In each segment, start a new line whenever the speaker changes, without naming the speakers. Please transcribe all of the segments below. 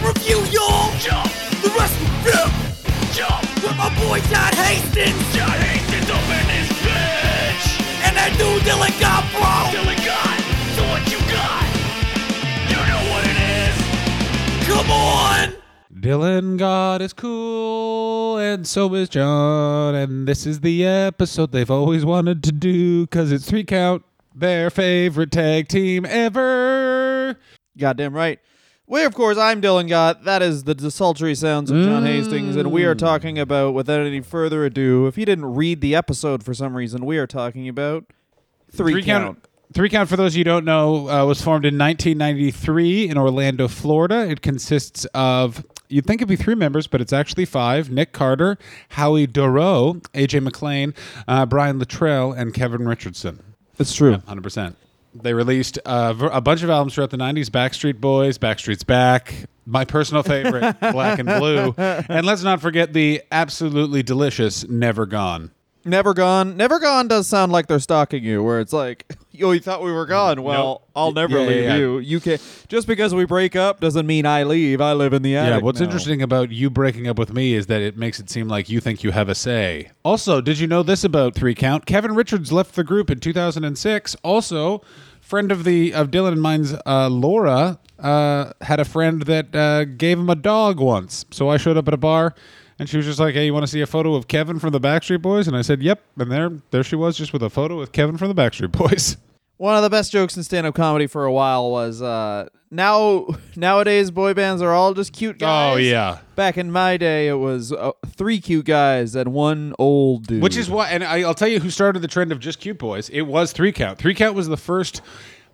Wrestling Review, y'all!
Jump,
The Wrestling Review!
jump,
With my boy John Hastings!
John Hastings up in this bitch.
And that dude Dylan Gott, bro!
Dylan got, so what you got? You know what it is.
Come on!
Dylan Gott is cool, and so is John. And this is the episode they've always wanted to do because it's three count, their favorite tag team ever.
Goddamn right. We, of course, I'm Dylan Gott. That is the desultory sounds of John Hastings, and we are talking about, without any further ado, if you didn't read the episode for some reason, we are talking about three, count.
Three count, for those of you who don't know, uh, was formed in 1993 in Orlando, Florida. It consists of, you'd think it'd be three members, but it's actually five Nick Carter, Howie Dorough, AJ McLean, uh, Brian Littrell, and Kevin Richardson.
That's true.
Hundred percent. They released uh, a bunch of albums throughout the '90s: Backstreet Boys, Backstreet's Back, my personal favorite, Black and Blue, and let's not forget the absolutely delicious Never Gone.
Never Gone. Never Gone does sound like they're stalking you, where it's like, yo, you thought we were gone. Well, I'll never
Yeah, yeah,
leave
yeah.
you. You can just because we break up doesn't mean I leave. I live in the attic.
Yeah, what's
now.
interesting about you breaking up with me is that it makes it seem like you think you have a say. Also, did you know this about Three Count? Kevin Richards left the group in 2006. Also, friend of the of Dylan and mine's uh, Laura uh, had a friend that uh, gave him a dog once. So I showed up at a bar. And she was just like, "Hey, you want to see a photo of Kevin from the Backstreet Boys?" And I said, "Yep." And there, there she was, just with a photo with Kevin from the Backstreet Boys.
One of the best jokes in stand-up comedy for a while was uh, now nowadays boy bands are all just cute guys.
Oh yeah,
Back in my day, it was uh, three cute guys and one old dude.
Which is why, and I, I'll tell you who started the trend of just cute boys. It was Three Count. Three Count was the first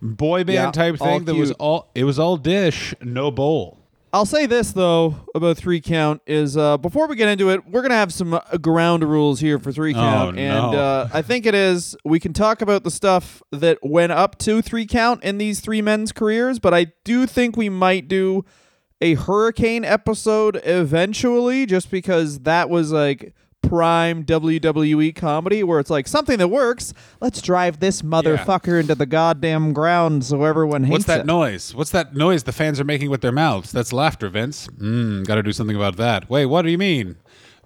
boy band
Yeah,
type thing that was all. It was all dish, no bowl.
I'll say this though about three count is uh, before we get into it, we're gonna have some uh, ground rules here for three count,
Oh,
and
no.
uh, I think it is we can talk about the stuff that went up to three count in these three men's careers, but I do think we might do a hurricane episode eventually, just because that was like prime WWE comedy where it's like something that works. Let's drive this motherfucker into the goddamn ground so everyone hates it.
What's that
it.
noise? What's that noise the fans are making with their mouths? That's laughter, Vince. Mm, Got to do something about that. Wait, what do you mean?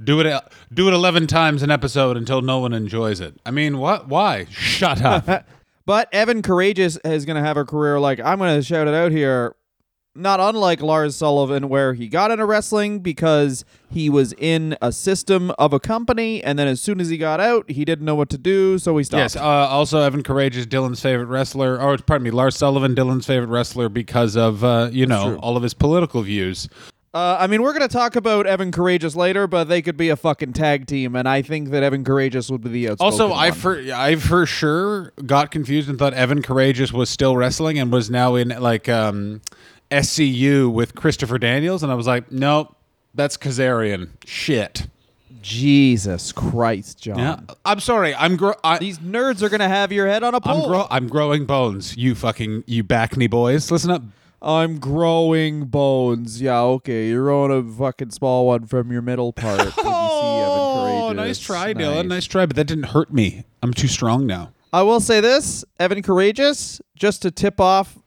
Do it. Do it eleven times an episode until no one enjoys it. I mean, what? Why? Shut up.
But Evan Karagias is going to have a career like I'm going to shout it out here. Not unlike Lars Sullivan, where he got into wrestling because he was in a system of a company, and then as soon as he got out, he didn't know what to do, so he stopped.
yes. Uh, also, Evan Karagias, Dylan's favorite wrestler, or pardon me, Lars Sullivan, Dylan's favorite wrestler because of uh, you know
true.
all of his political views.
Uh, I mean, we're going to talk about Evan Karagias later, but they could be a fucking tag team, and I think that Evan Karagias would be the outspoken
Also, I
one.
for I for sure got confused and thought Evan Karagias was still wrestling and was now in like um, SCU with Christopher Daniels, and I was like, nope, that's Kazarian. Shit.
Jesus Christ, John.
Yeah, I'm sorry. I'm gro- I,
These nerds are going to have your head on a
I'm
pole.
gro- I'm growing bones. You fucking you back me boys. Listen up.
I'm growing bones. Yeah, okay. You're on a fucking small one from your middle part.
Oh, nice try, Dylan. Nice try, but that didn't hurt me. I'm too strong now.
I will say this, Evan Karagias, just to tip off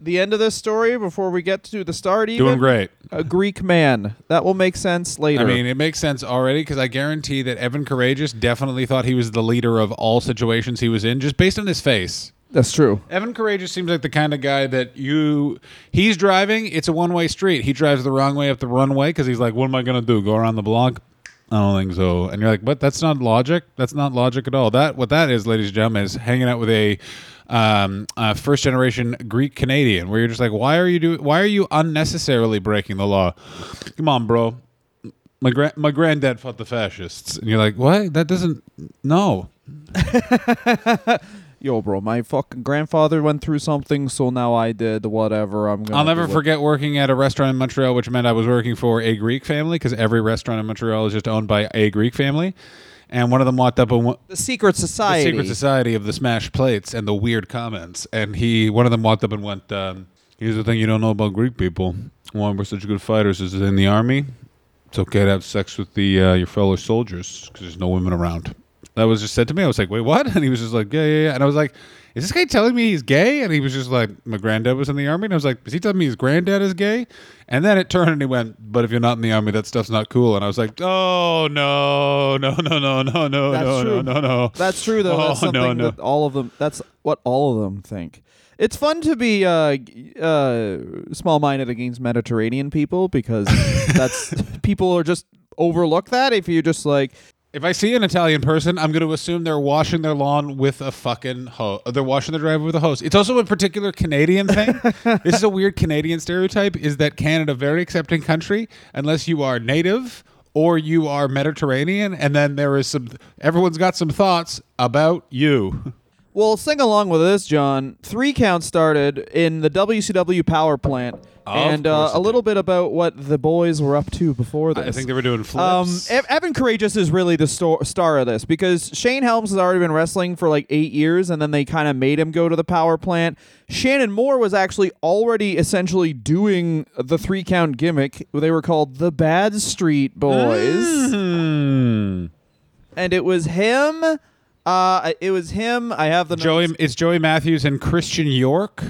the end of this story before we get to the start even.
Doing great.
A Greek man. That will make sense later.
I mean, it makes sense already because I guarantee that Evan Karagias definitely thought he was the leader of all situations he was in just based on his face.
that's true.
Evan Karagias seems like the kind of guy that you he's driving, it's a one way street. He drives the wrong way up the runway because he's like, What am I gonna do? Go around the block? I don't think so. And you're like, But that's not logic. That's not logic at all. That what that is, ladies and gentlemen, is hanging out with a um, uh, first generation Greek Canadian, where you're just like, why are you doing? Why are you unnecessarily breaking the law? Come on, bro. My gra- my granddad fought the fascists, and you're like, what? That doesn't. No,
Yo, bro, my fucking grandfather went through something, so now I did whatever. I'm gonna.
I'll never forget working at a restaurant in Montreal, which meant I was working for a Greek family because every restaurant in Montreal is just owned by a Greek family. And one of them walked up and went,
the secret
the
society.
secret society of the smashed plates and the weird comments. And he, one of them walked up and went, um, "Here's the thing you don't know about Greek people. Why we're such good fighters is in the army. It's okay to have sex with the uh, your fellow soldiers because there's no women around." That was just said to me. I was like, "Wait, what?" And he was just like, "Yeah, yeah, yeah." And I was like, is this guy telling me he's gay? And he was just like, my granddad was in the army. And I was like, is he telling me his granddad is gay? And then it turned and he went, but if you're not in the army, that stuff's not cool. And I was like, oh, no, no, no, no, no, no,
That's
no,
true.
no, no, no.
That's true, though.
Oh,
that's something
no, no.
that all of them. That's what all of them think. It's fun to be uh, uh, small-minded against Mediterranean people because that's people are just overlook that if you just like
If I see an Italian person, I'm going to assume they're washing their lawn with a fucking hose. They're washing their driveway with a hose. It's also a particular Canadian thing. this is a weird Canadian stereotype: is that Canada very accepting country unless you are native or you are Mediterranean, and then there is some. Everyone's got some thoughts about you.
Well, sing along with this, John. Three count started in the WCW power plant,
Of
and uh,
course
a little bit about what the boys were up to before this.
I think they were doing
Um,
flips.
Ev- Evan Karagias is really the sto- star of this because Shane Helms has already been wrestling for like eight years, and then they kind of made him go to the power plant. Shannon Moore was actually already essentially doing the three count gimmick. They were called the Bad Street Boys
Hmm.
and it was him. Uh, it was him. I have the
Joey,
notes.
it's Joey Matthews and Christian York.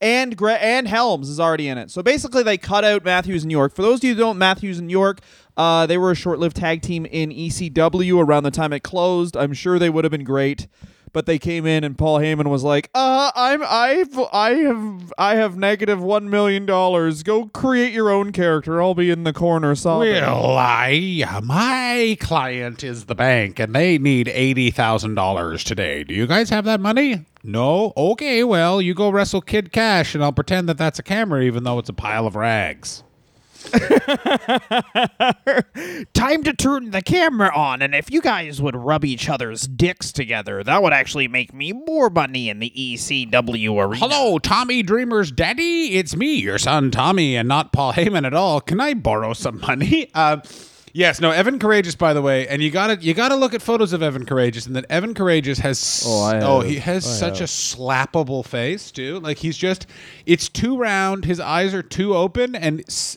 and Gre- and Helms is already in it. So basically, they cut out Matthews and York. For those of you who don't, Matthews and York, uh, they were a short-lived tag team in ECW around the time it closed. I'm sure they would have been great, but they came in and Paul Heyman was like, "Uh, I'm I've I have I have negative one million dollars. Go create your own character. I'll be in the corner sobbing."
Well, I my client is the bank, and they need eighty thousand dollars today. Do you guys have that money? No. Okay. Well, you go wrestle Kid Cash, and I'll pretend that that's a camera, even though it's a pile of rags.
Time to turn the camera on, and if you guys would rub each other's dicks together, that would actually make me more money in the ECW arena.
Hello, Tommy Dreamer's daddy. It's me, your son Tommy, and not Paul Heyman at all. Can I borrow some money? Uh, yes, no. Evan Karagias, by the way, and you gotta you gotta look at photos of Evan Karagias, and that Evan Karagias has
Oh, I
oh
have.
he has
I
such
have.
a slappable face, too. Like he's just it's too round. His eyes are too open, and s-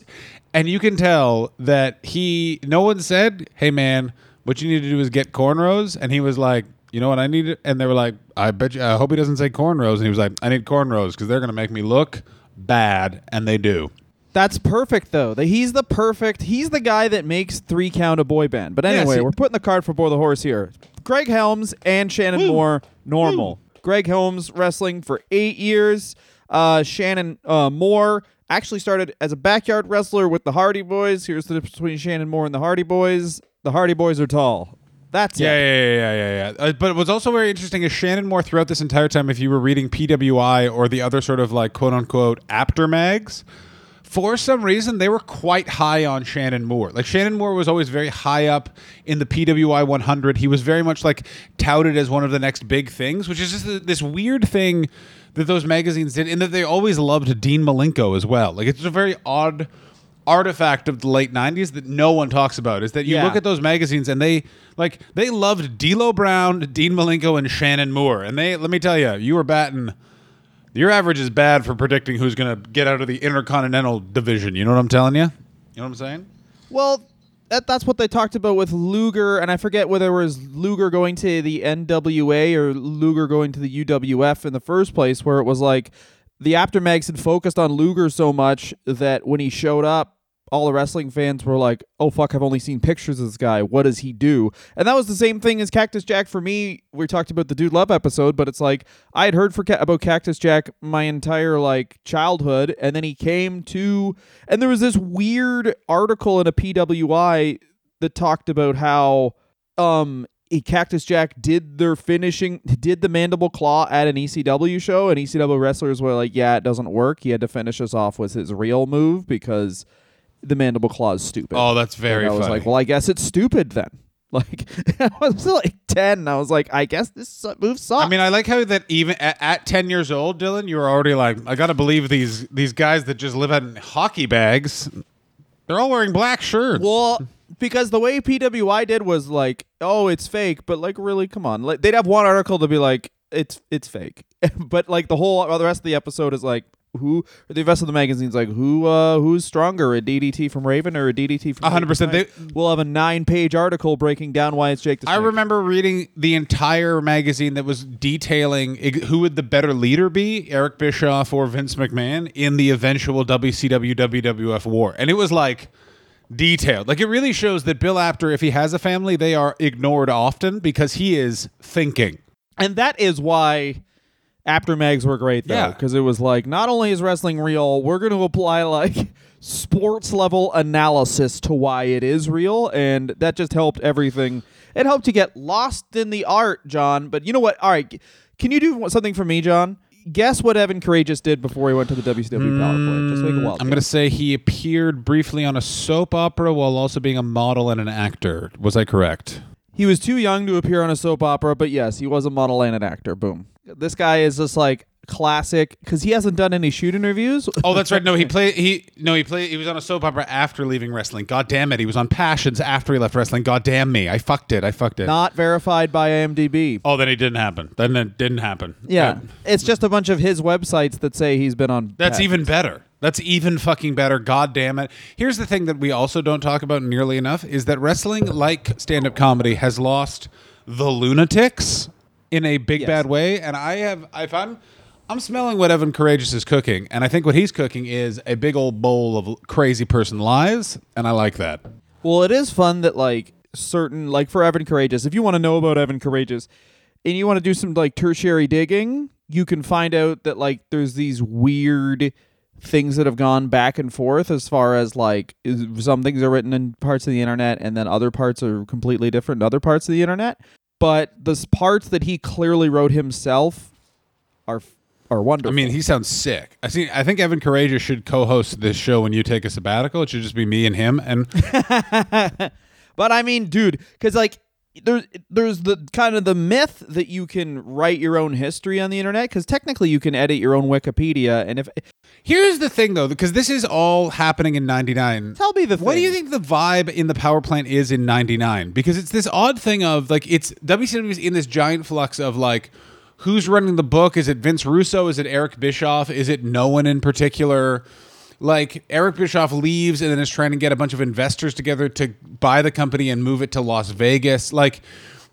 and you can tell that he. No one said, "Hey, man, what you need to do is get cornrows," and he was like. You know what I need? And they were like, I bet you, I hope he doesn't say cornrows. And he was like, I need cornrows because they're going to make me look bad. And they do.
That's perfect though. That he's the perfect. He's the guy that makes three count a boy band. But anyway, we're putting the card for Boy the Horse here. Greg Helms and Shannon Moore, normal. Greg Helms wrestling for eight years. Uh, Shannon uh, Moore actually started as a backyard wrestler with the Hardy Boys. Here's the difference between Shannon Moore and the Hardy Boys. The Hardy Boys are tall. That's
Yeah,
it.
yeah, yeah, yeah, yeah. yeah. Uh, but what's also very interesting is Shannon Moore throughout this entire time, if you were reading PWI or the other sort of like quote unquote Apter mags, for some reason they were quite high on Shannon Moore. Like Shannon Moore was always very high up in the PWI 100. He was very much like touted as one of the next big things, which is just this weird thing that those magazines did, and that they always loved Dean Malenko as well. Like it's a very odd artifact of the late 90s that no one talks about is that you
Yeah.
look at those magazines and they like they loved D'Lo Brown, Dean Malenko, and Shannon Moore. And they let me tell you, you were batting. Your average is bad for predicting who's going to get out of the Intercontinental Division. You know what I'm telling you? You know what I'm saying?
Well, that, that's what they talked about with Luger, and I forget whether it was Luger going to the NWA or Luger going to the UWF in the first place, where it was like the Aptermags had focused on Luger so much that when he showed up, all the wrestling fans were like, "Oh fuck, I've only seen pictures of this guy. What does he do?" And that was the same thing as Cactus Jack for me. We talked about the Dude Love episode, but it's like I had heard for about Cactus Jack my entire like childhood, and then he came to, and there was this weird article in a PWI that talked about how um Cactus Jack did their finishing, did the mandible claw at an ECW show, and ECW wrestlers were like, "Yeah, it doesn't work. He had to finish us off with his real move because the mandible claw is stupid."
Oh, that's very
and I was
funny.
like, "Well, I guess it's stupid then." Like I was like ten, and I was like, "I guess this move sucks."
I mean, I like how that even at, at 10 years old, Dylan, you were already like, I got to believe these these guys that just live in hockey bags, they're all wearing black shirts.
Well, because the way PWI did was like, oh, it's fake, but like, really, come on. Like, they'd have one article to be like, it's it's fake, but like the whole the rest of the episode is like, who the rest of the magazines like who uh who's stronger, a DDT from Raven or a DDT from
100%. They-
We'll have a nine page article breaking down why it's Jake the
I remember reading the entire magazine that was detailing who would the better leader be, Eric Bischoff or Vince McMahon, in the eventual WCW WWF war. And it was like detailed. Like it really shows that Bill Apter, if he has a family, they are ignored often because he is thinking.
And that is why Apter mags were great though,
Yeah.
because it was like not only is wrestling real, we're going to apply like sports level analysis to why it is real, and that just helped everything. It helped to get lost in the art, John. But you know what? All right, can you do something for me, John? Guess what Evan Karagias did before he went to the WCW Power Plant? Just make it mm, wild.
I'm going to say he appeared briefly on a soap opera while also being a model and an actor. Was I correct?
He was too young to appear on a soap opera, but yes, he was a model and an actor. Boom. This guy is just like classic because he hasn't done any shoot interviews.
Oh, that's right. No, he played. He no, he played. He was on a soap opera after leaving wrestling. God damn it, he was on Passions after he left wrestling. God damn me, I fucked it. I fucked it.
Not verified by IMDb.
Oh, then it didn't happen. Then it didn't happen.
Yeah, it's just a bunch of his websites that say he's been on.
That's
Passions.
even better. That's even fucking better. God damn it. Here's the thing that we also don't talk about nearly enough is that wrestling, like stand up comedy, has lost the lunatics in a big
Yes.
bad way. And I have, if I'm, I'm smelling what Evan Karagias is cooking, and I think what he's cooking is a big old bowl of crazy person lies, and I like that.
Well, it is fun that like certain like for Evan Karagias, if you want to know about Evan Karagias and you want to do some like tertiary digging, you can find out that like there's these weird things that have gone back and forth as far as like some things are written in parts of the internet and then other parts are completely different in other parts of the internet. But the parts that he clearly wrote himself are are wonderful.
I mean, he sounds sick. I see. I think Evan Karagias should co-host this show when you take a sabbatical. It should just be me and him. And
But I mean, dude, because like there's there's the kind of the myth that you can write your own history on the internet because technically you can edit your own Wikipedia and if
here's the thing, though, because this is all happening in '99.
tell me the
What do you think the vibe in the power plant is in '99? Because it's this odd thing of like it's WCW is in this giant flux of like who's running the book? Is it Vince Russo? Is it Eric Bischoff? Is it no one in particular? Like Eric Bischoff leaves and then is trying to get a bunch of investors together to buy the company and move it to Las Vegas. Like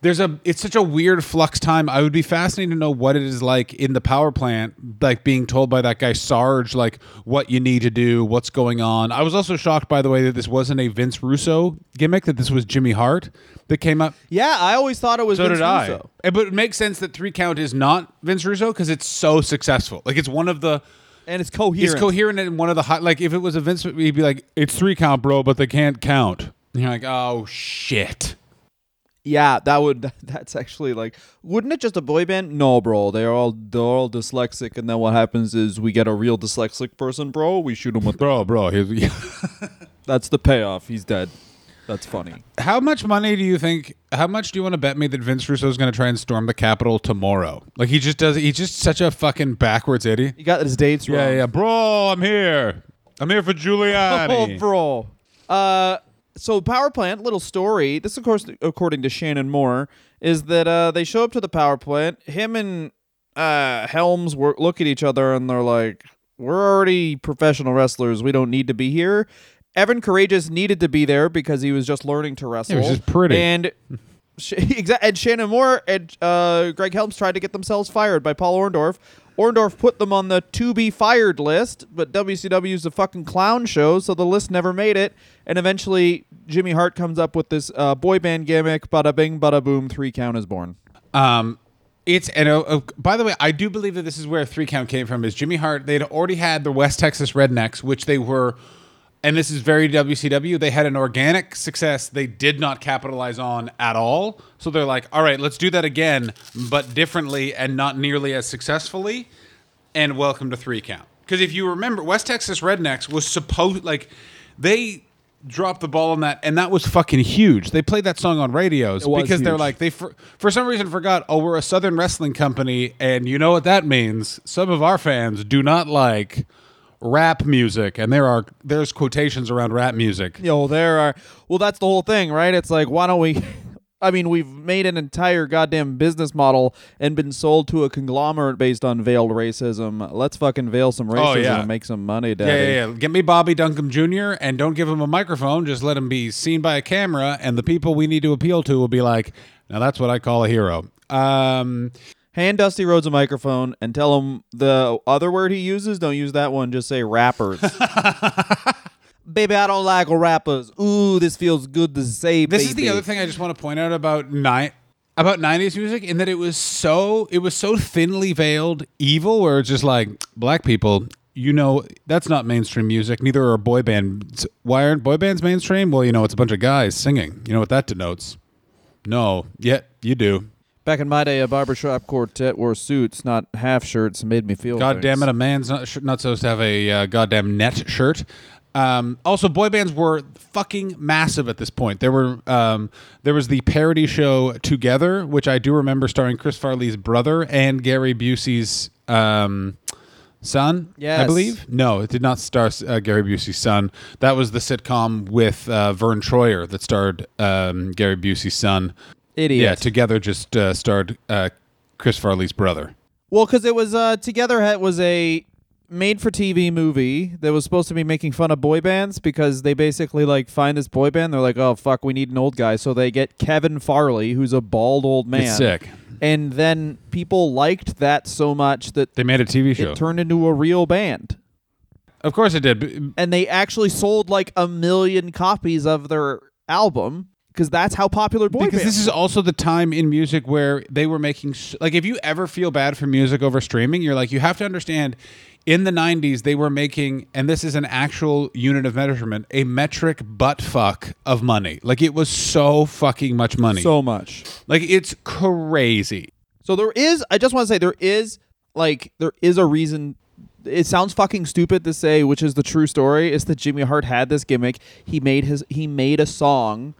there's a it's such a weird flux time. I would be fascinated to know what it is like in the power plant, like being told by that guy Sarge, like what you need to do, what's going on. I was also shocked by the way that this wasn't a Vince Russo gimmick, that this was Jimmy Hart that came up.
Yeah, I always thought it was
So
Vince
did I.
Russo.
But it makes sense that three count is not Vince Russo because it's so successful. Like it's one of the
and it's coherent.
it's coherent in one of the. Like if it was a Vince, he'd be like, "It's three count, bro, but they can't count." And you're like, "Oh shit."
yeah, that would that's actually like wouldn't it just a boy band? No, bro, they're all they're all dyslexic, and then what happens is we get a real dyslexic person, bro. We shoot him with
Bro, bro, here's,
that's the payoff. He's dead. That's funny.
how much money do you think? How much do you want to bet me that Vince Russo is going to try and storm the Capitol tomorrow? Like he just does. He's just such a fucking backwards idiot.
You got his dates wrong.
Yeah, yeah, bro. I'm here. I'm here for Giuliani.
Oh, bro. Uh, so power plant. Little story. This, of course, according to Shannon Moore, is that uh, they show up to the power plant. Him and uh, Helms work, look at each other and they're like, "We're already professional wrestlers. We don't need to be here." Evan Karagias needed to be there because he was just learning to wrestle.
was just pretty.
And and Shannon Moore and uh, Greg Helms tried to get themselves fired by Paul Orndorff. Orndorff put them on the to be fired list, but WCW's a fucking clown show, so the list never made it. And eventually, Jimmy Hart comes up with this uh, boy band gimmick. Bada bing, bada boom. Three count is born.
Um, it's and uh, uh, by the way, I do believe that this is where three count came from. Is Jimmy Hart? They'd already had the West Texas Rednecks, which they were, and this is very WCW. They had an organic success they did not capitalize on at all. So they're like, all right, let's do that again, but differently and not nearly as successfully. And welcome to three count. Because if you remember, West Texas Rednecks was supposed like they dropped the ball on that, and that was fucking huge. They played that song on radios because they're like they for, for some reason forgot. Oh, we're a Southern wrestling company, and you know what that means. Some of our fans do not like rap music, and there are there's quotations around rap music.
Yo, there are. Well, that's the whole thing, right? It's like, why don't we? I mean, we've made an entire goddamn business model and been sold to a conglomerate based on veiled racism. Let's fucking veil some racism
Oh, yeah.
and make some money,
Yeah,
daddy.
yeah, yeah. Get me Bobby Duncum Jr. and don't give him a microphone. Just let him be seen by a camera, and the people we need to appeal to will be like, "Now that's what I call a hero." Um,
Hand Dusty Rhodes a microphone and tell him the other word he uses. Don't use that one. Just say rappers. baby, I don't like rappers. Ooh, this feels good to say.
this is the
baby.
other thing I just want to point out about ni- about '90s music, in that it was so it was so thinly veiled evil, where it's just like black people. You know, that's not mainstream music. Neither are boy bands. Why aren't boy bands mainstream? Well, you know, it's a bunch of guys singing. You know what that denotes? No, yet you do.
Back in my day, a barbershop quartet wore suits, not half shirts, and made me feel.
God damn it, a man's not, sh- not supposed to have a uh, goddamn net shirt. Um, also, boy bands were fucking massive at this point. There were um, there was the parody show Together, which I do remember starring Chris Farley's brother and Gary Busey's um, son. I believe. No, it did not star uh, Gary Busey's son. That was the sitcom with uh, Vern Troyer that starred um, Gary Busey's son.
Idiot.
Yeah, Together just uh, starred uh, Chris Farley's brother.
Well, because it was uh, Together Hat was a made-for-TV movie that was supposed to be making fun of boy bands because they basically like find this boy band. They're like, oh fuck, we need an old guy, so they get Kevin Farley, who's a bald old man.
It's sick.
And then people liked that so much that
They made a TV show.
it turned into a real band.
Of course it did. B-
And they actually sold like a million copies of their album because that's how popular boy
Because
bands.
this is also the time in music where they were making s- like if you ever feel bad for music over streaming, you're like you have to understand in the 90s they were making and this is an actual unit of measurement, a metric butt fuck of money. Like it was so fucking much money.
so much.
like it's crazy.
So there is. I just want to say there is like there is a reason. It sounds fucking stupid to say, which is the true story. Is that Jimmy Hart had this gimmick? He made his he made a song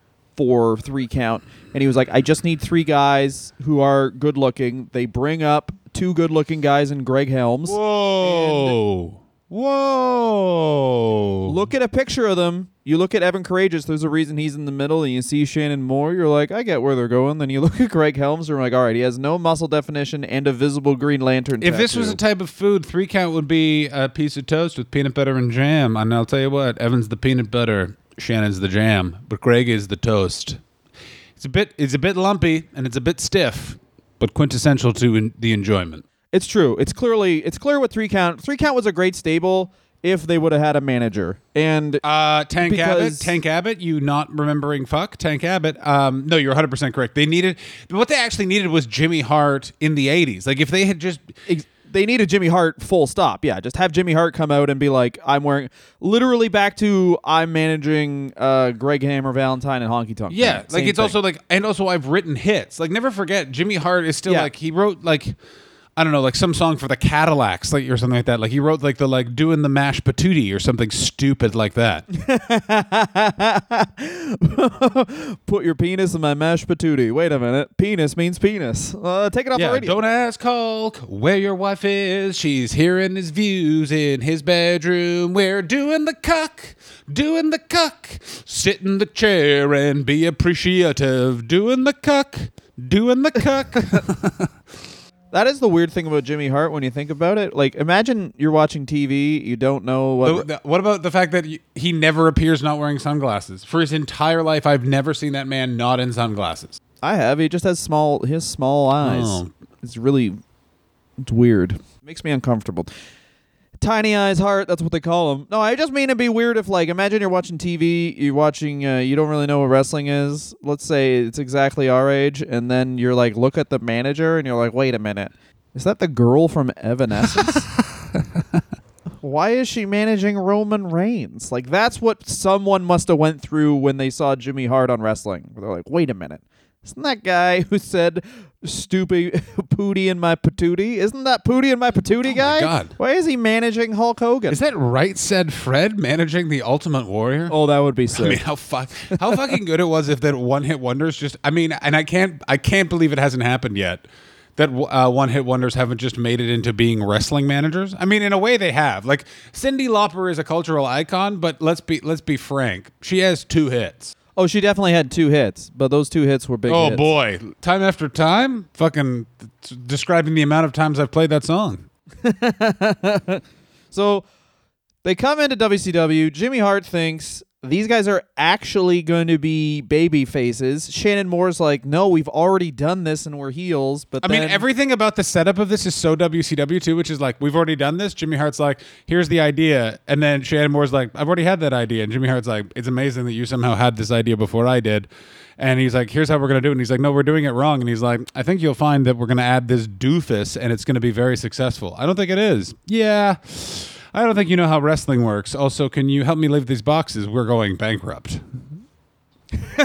for three count, and he was like, I just need three guys who are good looking. They bring up two good looking guys in Greg Helms.
Whoa. Whoa.
Look at a picture of them. You look at Evan Karagias. There's a reason he's in the middle, and you see Shannon Moore. You're like, I get where they're going. Then you look at Greg Helms, and you're like, all right, he has no muscle definition and a visible Green Lantern.
If this was a type of food, three count would be a piece of toast with peanut butter and jam. And I'll tell you what, Evan's the peanut butter, Shannon's the jam, but Greg is the toast. It's a bit, it's a bit lumpy and it's a bit stiff, but quintessential to in, the enjoyment.
It's true. It's clearly it's clear what three count. Three count was a great stable if they would have had a manager. And
Uh, Tank Abbott, Tank Abbott, you not remembering fuck Tank Abbott. Um, no, you're 100 percent correct. They needed what they actually needed was Jimmy Hart in the 80s. Like if they had just
ex- they needed Jimmy Hart full stop. Yeah, just have Jimmy Hart come out and be like, I'm wearing literally back to I'm managing uh, Greg Hammer, Valentine, and Honky Tonk.
Yeah, like it's
thing.
also like, and also I've written hits. Like never forget, Jimmy Hart is still
Yeah.
like he wrote like. I don't know, like some song for the Cadillacs, like or something like that. Like he wrote like the like doing the mash patootie or something stupid like that.
put your penis in my mash patootie. Wait a minute, penis means penis. Uh, take it off the radio.
don't ask Hulk where your wife is. She's hearing his views in his bedroom. We're doing the cuck, doing the cuck. Sit in the chair and be appreciative. Doing the cuck, doing the cuck.
That is the weird thing about Jimmy Hart when you think about it. Like, imagine you're watching TV, you don't know what.
The- the- what about the fact that he never appears not wearing sunglasses for his entire life? I've never seen that man not in sunglasses.
I have. He just has small. His small eyes.
Oh.
It's really. It's weird. Makes me uncomfortable. Tiny eyes, heart. That's what they call them. No, I just mean it'd be weird if, like, imagine you're watching TV, you're watching, uh, you don't really know what wrestling is. Let's say it's exactly our age, and then you're like, look at the manager, and you're like, wait a minute, is that the girl from Evanescence? Why is she managing Roman Reigns? Like, that's what someone must have went through when they saw Jimmy Hart on wrestling. They're like, wait a minute. Isn't that guy who said stupid pooty in my patootie? Isn't that pooty in my patootie guy?
God.
Why is he managing Hulk Hogan?
Is that right? Said Fred managing the Ultimate Warrior.
oh, that would be sick.
I mean, how fuck, how fucking good it was if that one hit wonders just. I mean, and I can't, I can't believe it hasn't happened yet. That uh, one hit wonders haven't just made it into being wrestling managers. I mean, in a way, they have. Like Cyndi Lauper is a cultural icon, but let's be let's be frank. She has two hits.
Oh, she definitely had two hits, but those two hits were big
oh
hits.
boy, time after time, fucking describing the amount of times I've played that song.
So they come into WCW. Jimmy Hart thinks these guys are actually going to be baby faces. Shannon Moore's like, no, we've already done this and we're heels. But
I mean, everything about the setup of this is so WCW too, which is like we've already done this. Jimmy Hart's like, here's the idea, and then Shannon Moore's like, I've already had that idea, and Jimmy Hart's like, it's amazing that you somehow had this idea before I did, and he's like, here's how we're gonna do it, and he's like, no, we're doing it wrong, and he's like, I think you'll find that we're gonna add this doofus, and it's gonna be very successful. I don't think it is. Yeah. I don't think you know how wrestling works. Also, can you help me lift these boxes? We're going bankrupt.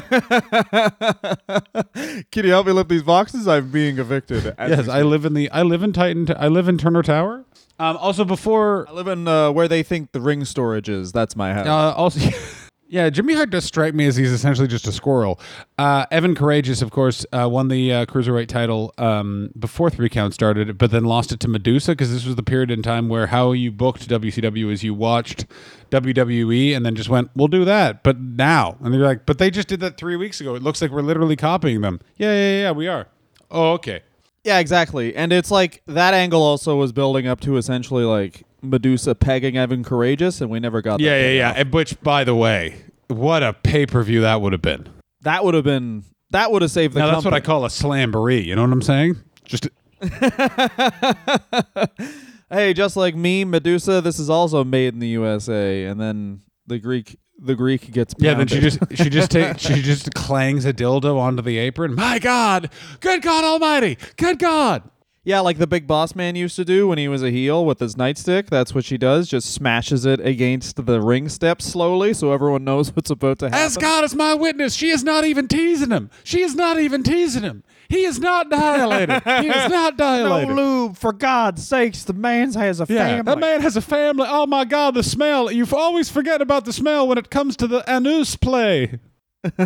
Can you help me lift these boxes? I'm being evicted.
Yes, I live in the I live in Titan I live in Turner Tower. Um, also before
I live in uh, where they think the ring storage is. That's my house.
Uh, also, yeah, Jimmy Hart does strike me as he's essentially just a squirrel. Uh, Evan Karagias, of course, uh, won the uh, cruiserweight title um, before three count started, but then lost it to Medusa because this was the period in time where how you booked WCW is you watched WWE and then just went, "We'll do that," but now, and they're like, "But they just did that three weeks ago. It looks like we're literally copying them." Yeah, yeah, yeah, we are. Oh, okay.
Yeah, exactly. And it's like that angle also was building up to essentially like Medusa pegging Evan Karagias, and we never got.
Yeah,
that
yeah, yeah. And Which, by the way, what a pay per view that would have been.
That would have been. That would have saved the.
Now that's what I call a slamboree. You know what I'm saying? Just
Hey, just like me, Medusa. This is also made in the USA, and then the Greek. The Greek gets.
yeah. Then she just she just takes she just clangs a dildo onto the apron. My God, good God Almighty, good God.
Yeah, like the big boss man used to do when he was a heel with his nightstick. That's what she does. Just smashes it against the ring steps slowly, so everyone knows what's about to happen.
As God is my witness, she is not even teasing him. She is not even teasing him. He is not dilated. he is not dilated.
No lube, for God's sakes, the man's has a family.
Yeah, that man has a family. Oh my God, the smell! You always forget about the smell when it comes to the anus play.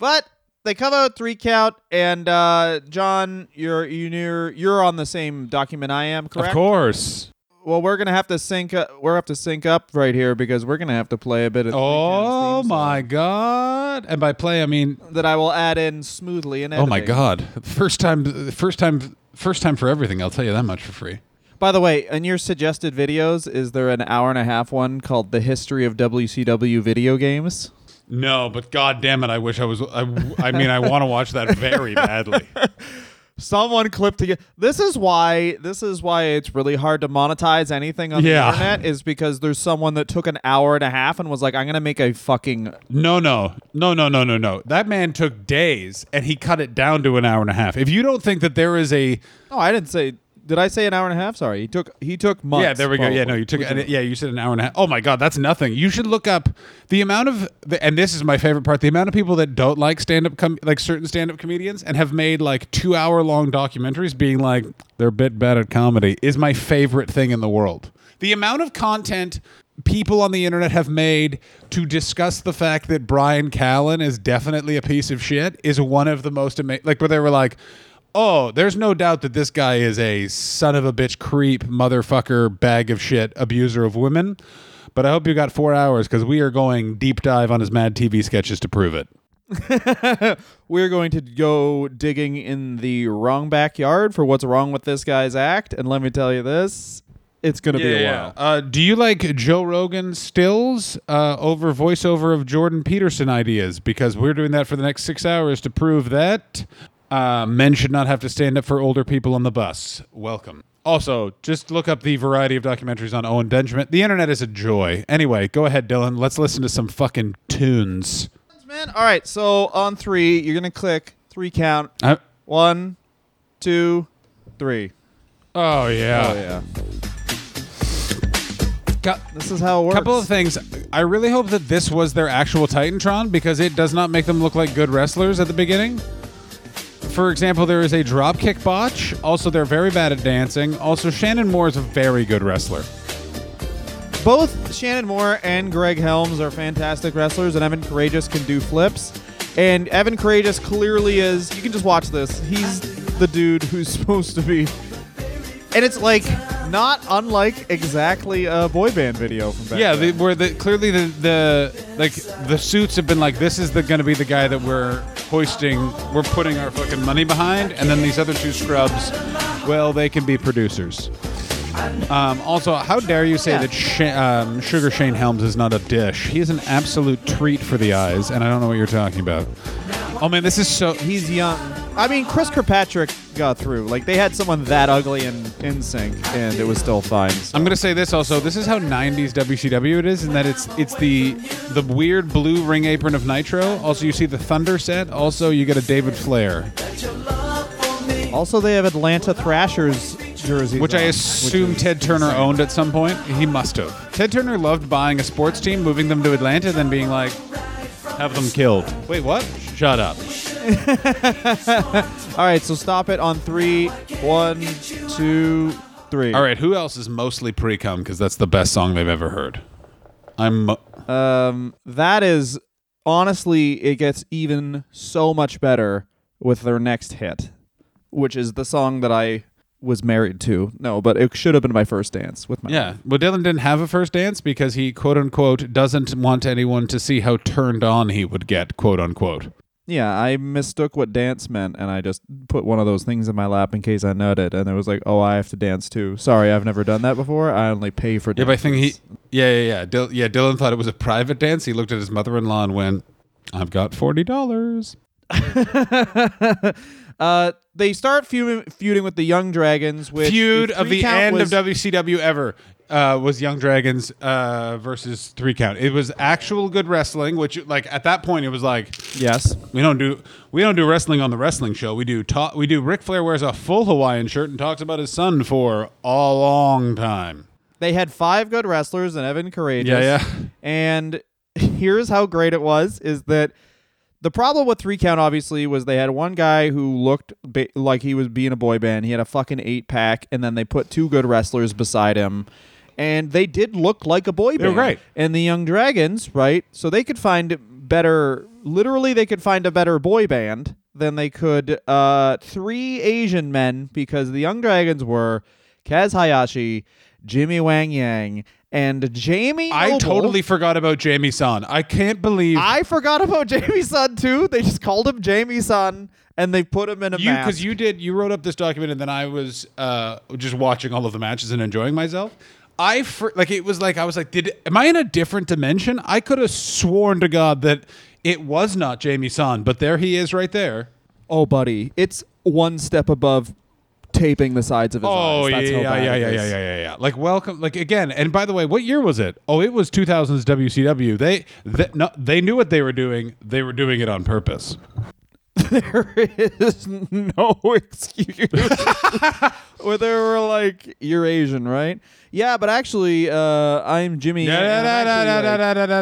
but they come out three count, and uh, John, you're you're you're on the same document I am, correct?
Of course.
Well, we're gonna have to sync. Up, we're have to sync up right here because we're gonna have to play a bit of.
Oh my God! And by play, I mean
That I will add in smoothly and.
Oh my god! First time, first time, first time for everything. I'll tell you that much for free.
By the way, in your suggested videos, is there an hour and a half one called "The History of WCW Video Games"?
No, but god damn it! I wish I was. I, I mean, I want to watch that very badly.
Someone clipped together. This is why. This is why it's really hard to monetize anything on
Yeah.
the internet. Is because there's someone that took an hour and a half and was like, "I'm gonna make a fucking."
No, no, no, no, no, no, no. That man took days, and he cut it down to an hour and a half. If you don't think that there is a
No, I didn't say. Did I say an hour and a half? Sorry, he took. He took months.
yeah, there we go. Yeah, no, you took it- yeah, you said an hour and a half. Oh my god, that's nothing. You should look up the amount of the, and this is my favorite part: the amount of people that don't like stand up, com- like certain stand up comedians, and have made like two hour long documentaries, being like they're a bit bad at comedy, is my favorite thing in the world. The amount of content people on the internet have made to discuss the fact that Bryan Callen is definitely a piece of shit is one of the most amazing. Like where they were like. Oh, there's no doubt that this guy is a son of a bitch, creep, motherfucker, bag of shit, abuser of women. But I hope you got four hours because we are going deep dive on his Mad TV sketches to prove it.
We're going to go digging in the wrong backyard for what's wrong with this guy's act, and let me tell you this: it's gonna be a while.
Uh, do you like Joe Rogan stills uh, over voiceover of Jordan Peterson ideas? Because we're doing that for the next six hours to prove that uh, men should not have to stand up for older people on the bus. Welcome. Also, just look up the variety of documentaries on Owen Benjamin. The internet is a joy. Anyway, go ahead, Dylan. Let's listen to some fucking tunes.
Man, all right. So on three, you're gonna click three count.
Uh,
One, two, three.
oh yeah.
Oh yeah.
Got-
This is how it works.
couple of things. I really hope that this was their actual Titantron because it does not make them look like good wrestlers at the beginning. For example, there is a dropkick botch. Also, they're very bad at dancing. Also, Shannon Moore is a very good wrestler.
Both Shannon Moore and Greg Helms are fantastic wrestlers, and Evan Karagias can do flips. And Evan Karagias clearly is. You can just watch this. He's the dude who's supposed to be. And it's like not unlike exactly a boy band video from back
Yeah,
then.
the, where the clearly the the like the suits have been like this is the going to be the guy that we're hoisting, we're putting our fucking money behind, and then these other two scrubs, well, they can be producers. Um, also, how dare you say that Sha- um, Sugar Shane Helms is not a dish? He is an absolute treat for the eyes, and I don't know what you're talking about. Oh man, this is so.
He's young. I mean, Chris Kirkpatrick got through. Like they had someone that ugly in NSYNC, and it was still fine. so.
I'm gonna say this also. This is how '90s WCW it is, in that it's it's the the weird blue ring apron of Nitro. Also, you see the Thunder set. Also, you get a David Flair,
Also, they have Atlanta Thrashers jerseys,
which I
on,
assume
is
Ted Turner
insane.
owned at some point. He must have. Ted Turner loved buying a sports team, moving them to Atlanta, then being like, have them killed. Wait, what? Shut up.
All right, so stop it on three. One, two, three.
All right, who else is mostly pre-cum? Because that's the best song they've ever heard. I'm. mo-
Um, that is honestly, it gets even so much better with their next hit, which is the song that I was married to. No, but it should have been my first dance with my.
Yeah. Well, Dylan didn't have a first dance because he quote unquote doesn't want anyone to see how turned on he would get quote unquote.
Yeah, I mistook what dance meant, and I just put one of those things in my lap in case I nutted, and it was like, oh, I have to dance too. Sorry, I've never done that before. I only pay for.
Yeah, but I think he. Yeah, yeah, yeah. Dil- yeah, Dylan thought it was a private dance. He looked at his mother-in-law and went, "I've got forty dollars."
uh, they start feuding, feuding with the Young Dragons. Which
Feud of the end
was-
of WCW ever uh, was Young Dragons uh, versus Three Count. It was actual good wrestling, which like at that point it was like
Yes.
We don't do we don't do wrestling on the wrestling show. We do talk. we do. Ric Flair wears a full Hawaiian shirt and talks about his son for a long time.
They had five good wrestlers and Evan Karagias.
Yeah, yeah.
And here's how great it was: is that the problem with three count obviously was they had one guy who looked ba- like he was being a boy band. He had a fucking eight pack, and then they put two good wrestlers beside him. And they did look like a boy
They were
band.
great.
And the Young Dragons, right? So they could find better. Literally, they could find a better boy band than they could uh, three Asian men because the Young Dragons were Kaz Hayashi, Jimmy Wang Yang, and Jamie.
I
Noble.
totally forgot about Jamie San. I can't believe
I forgot about Jamie San too. They just called him Jamie San and they put him in a
you because you did you wrote up this document and then I was uh, just watching all of the matches and enjoying myself. I fr- like it was like I was like, did am I in a different dimension? I could have sworn to God that it was not Jamie San, but there he is right there.
oh, buddy, it's one step above taping the sides of his
Oh
eyes. That's how
yeah, yeah, yeah, yeah, yeah, yeah, yeah. Like welcome, like again. And by the way, what year was it? Oh, it was 2000s WCW. They, they, no, they knew what they were doing. They were doing it on purpose.
There is no excuse where they were like, "You're Asian, right?" Yeah, but actually, uh, I'm Jimmy.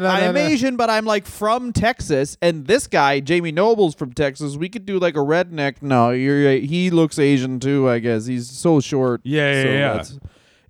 I'm. Asian, but I'm like from Texas, and this guy, Jamie Noble's from Texas. We could do like a redneck. No, you're he looks Asian too. I guess he's so short.
Yeah, yeah,
so
yeah.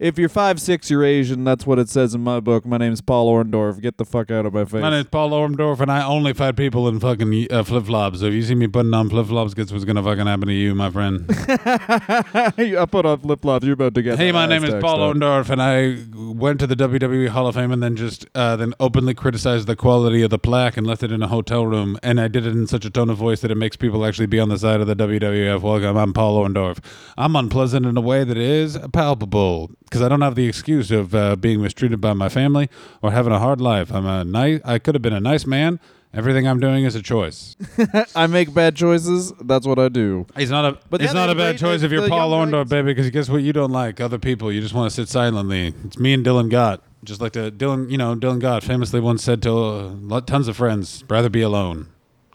If you're five six, you're Asian. That's what it says in my book. My name's Paul Orndorff. Get the fuck out of my face.
My name's Paul Orndorff, and I only fight people in fucking uh, flip flops. So if you see me putting on flip flops, guess what's gonna fucking happen to you, my friend?
I put on flip flops. You're about to get.
hey, my name is Paul
up.
Orndorff, and I went to the WWE Hall of Fame, and then just uh, then openly criticized the quality of the plaque and left it in a hotel room, and I did it in such a tone of voice that it makes people actually be on the side of the WWF. Welcome, I'm Paul Orndorff. I'm unpleasant in a way that is palpable because I don't have the excuse of uh, being mistreated by my family or having a hard life. I'm a nice. I could have been a nice man. Everything I'm doing is a choice.
I make bad choices. That's what I do.
It's not a.
But
it's not a bad choice if you're Paul Orndorff, baby. Because guess what? You don't like other people. You just want to sit silently. It's me and Dylan Gott. Just like the Dylan, you know, Dylan Gott famously once said to uh, tons of friends, "Rather be alone."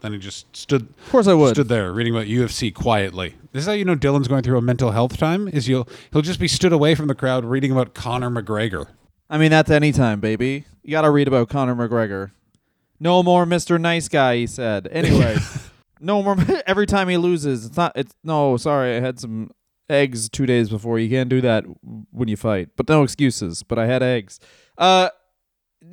Then he just stood.
Of course, I would.
Stood there reading about UFC quietly. This is how you know Dylan's going through a mental health time. Is you'll he'll just be stood away from the crowd reading about Conor McGregor.
I mean, that's any time, baby. You got to read about Conor McGregor. No more Mr. Nice Guy, he said. Anyway, no more. Every time he loses, it's not. It's no. Sorry, I had some eggs two days before. You can't do that when you fight. But no excuses. But I had eggs. Uh,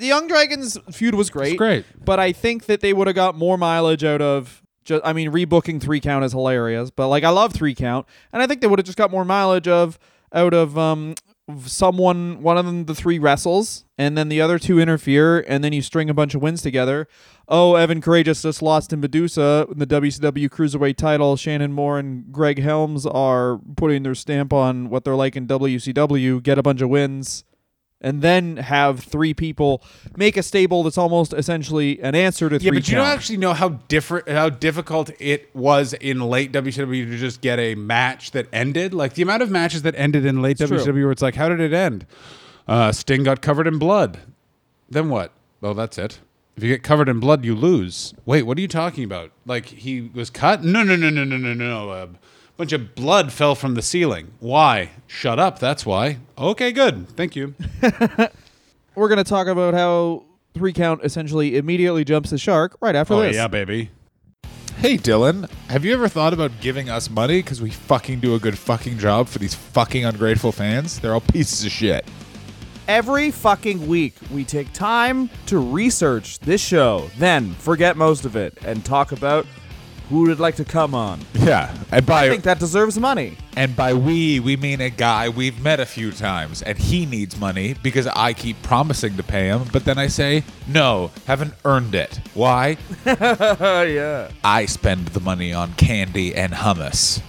the Young Dragons feud was great.
It's great.
But I think that they would have got more mileage out of. Just, I mean, rebooking three count is hilarious, but like I love three count, and I think they would have just got more mileage of out of um someone one of them the three wrestles and then the other two interfere and then you string a bunch of wins together oh evan karagias just lost in medusa in the wcw cruiserweight title shannon moore and greg helms are putting their stamp on what they're like in wcw get a bunch of wins and then have three people make a stable that's almost essentially an answer to three.
Yeah, but you don't actually know how different, how difficult it was in late WCW to just get a match that ended. Like the amount of matches that ended in late
true.
WCW, where it's like, how did it end? Uh, Sting got covered in blood. Then what? Oh, that's it. If you get covered in blood, you lose. Wait, what are you talking about? Like he was cut? No, no, no, no, no, no, no. A bunch of blood fell from the ceiling. Why? Shut up. That's why. Okay, good. Thank you.
we're going to talk about how three count essentially immediately jumps the shark right after
oh
this
yeah, baby.
Hey Dylan, have you ever thought about giving us money because we fucking do a good fucking job for these fucking ungrateful fans? They're all pieces of shit.
Every fucking week, we take time to research this show, then forget most of it and talk about who would like to come on.
Yeah, and
I think that deserves money.
and by we we mean a guy we've met a few times, and he needs money because I keep promising to pay him, but then I say no, haven't earned it. Why?
Oh, yeah.
I spend the money on candy and hummus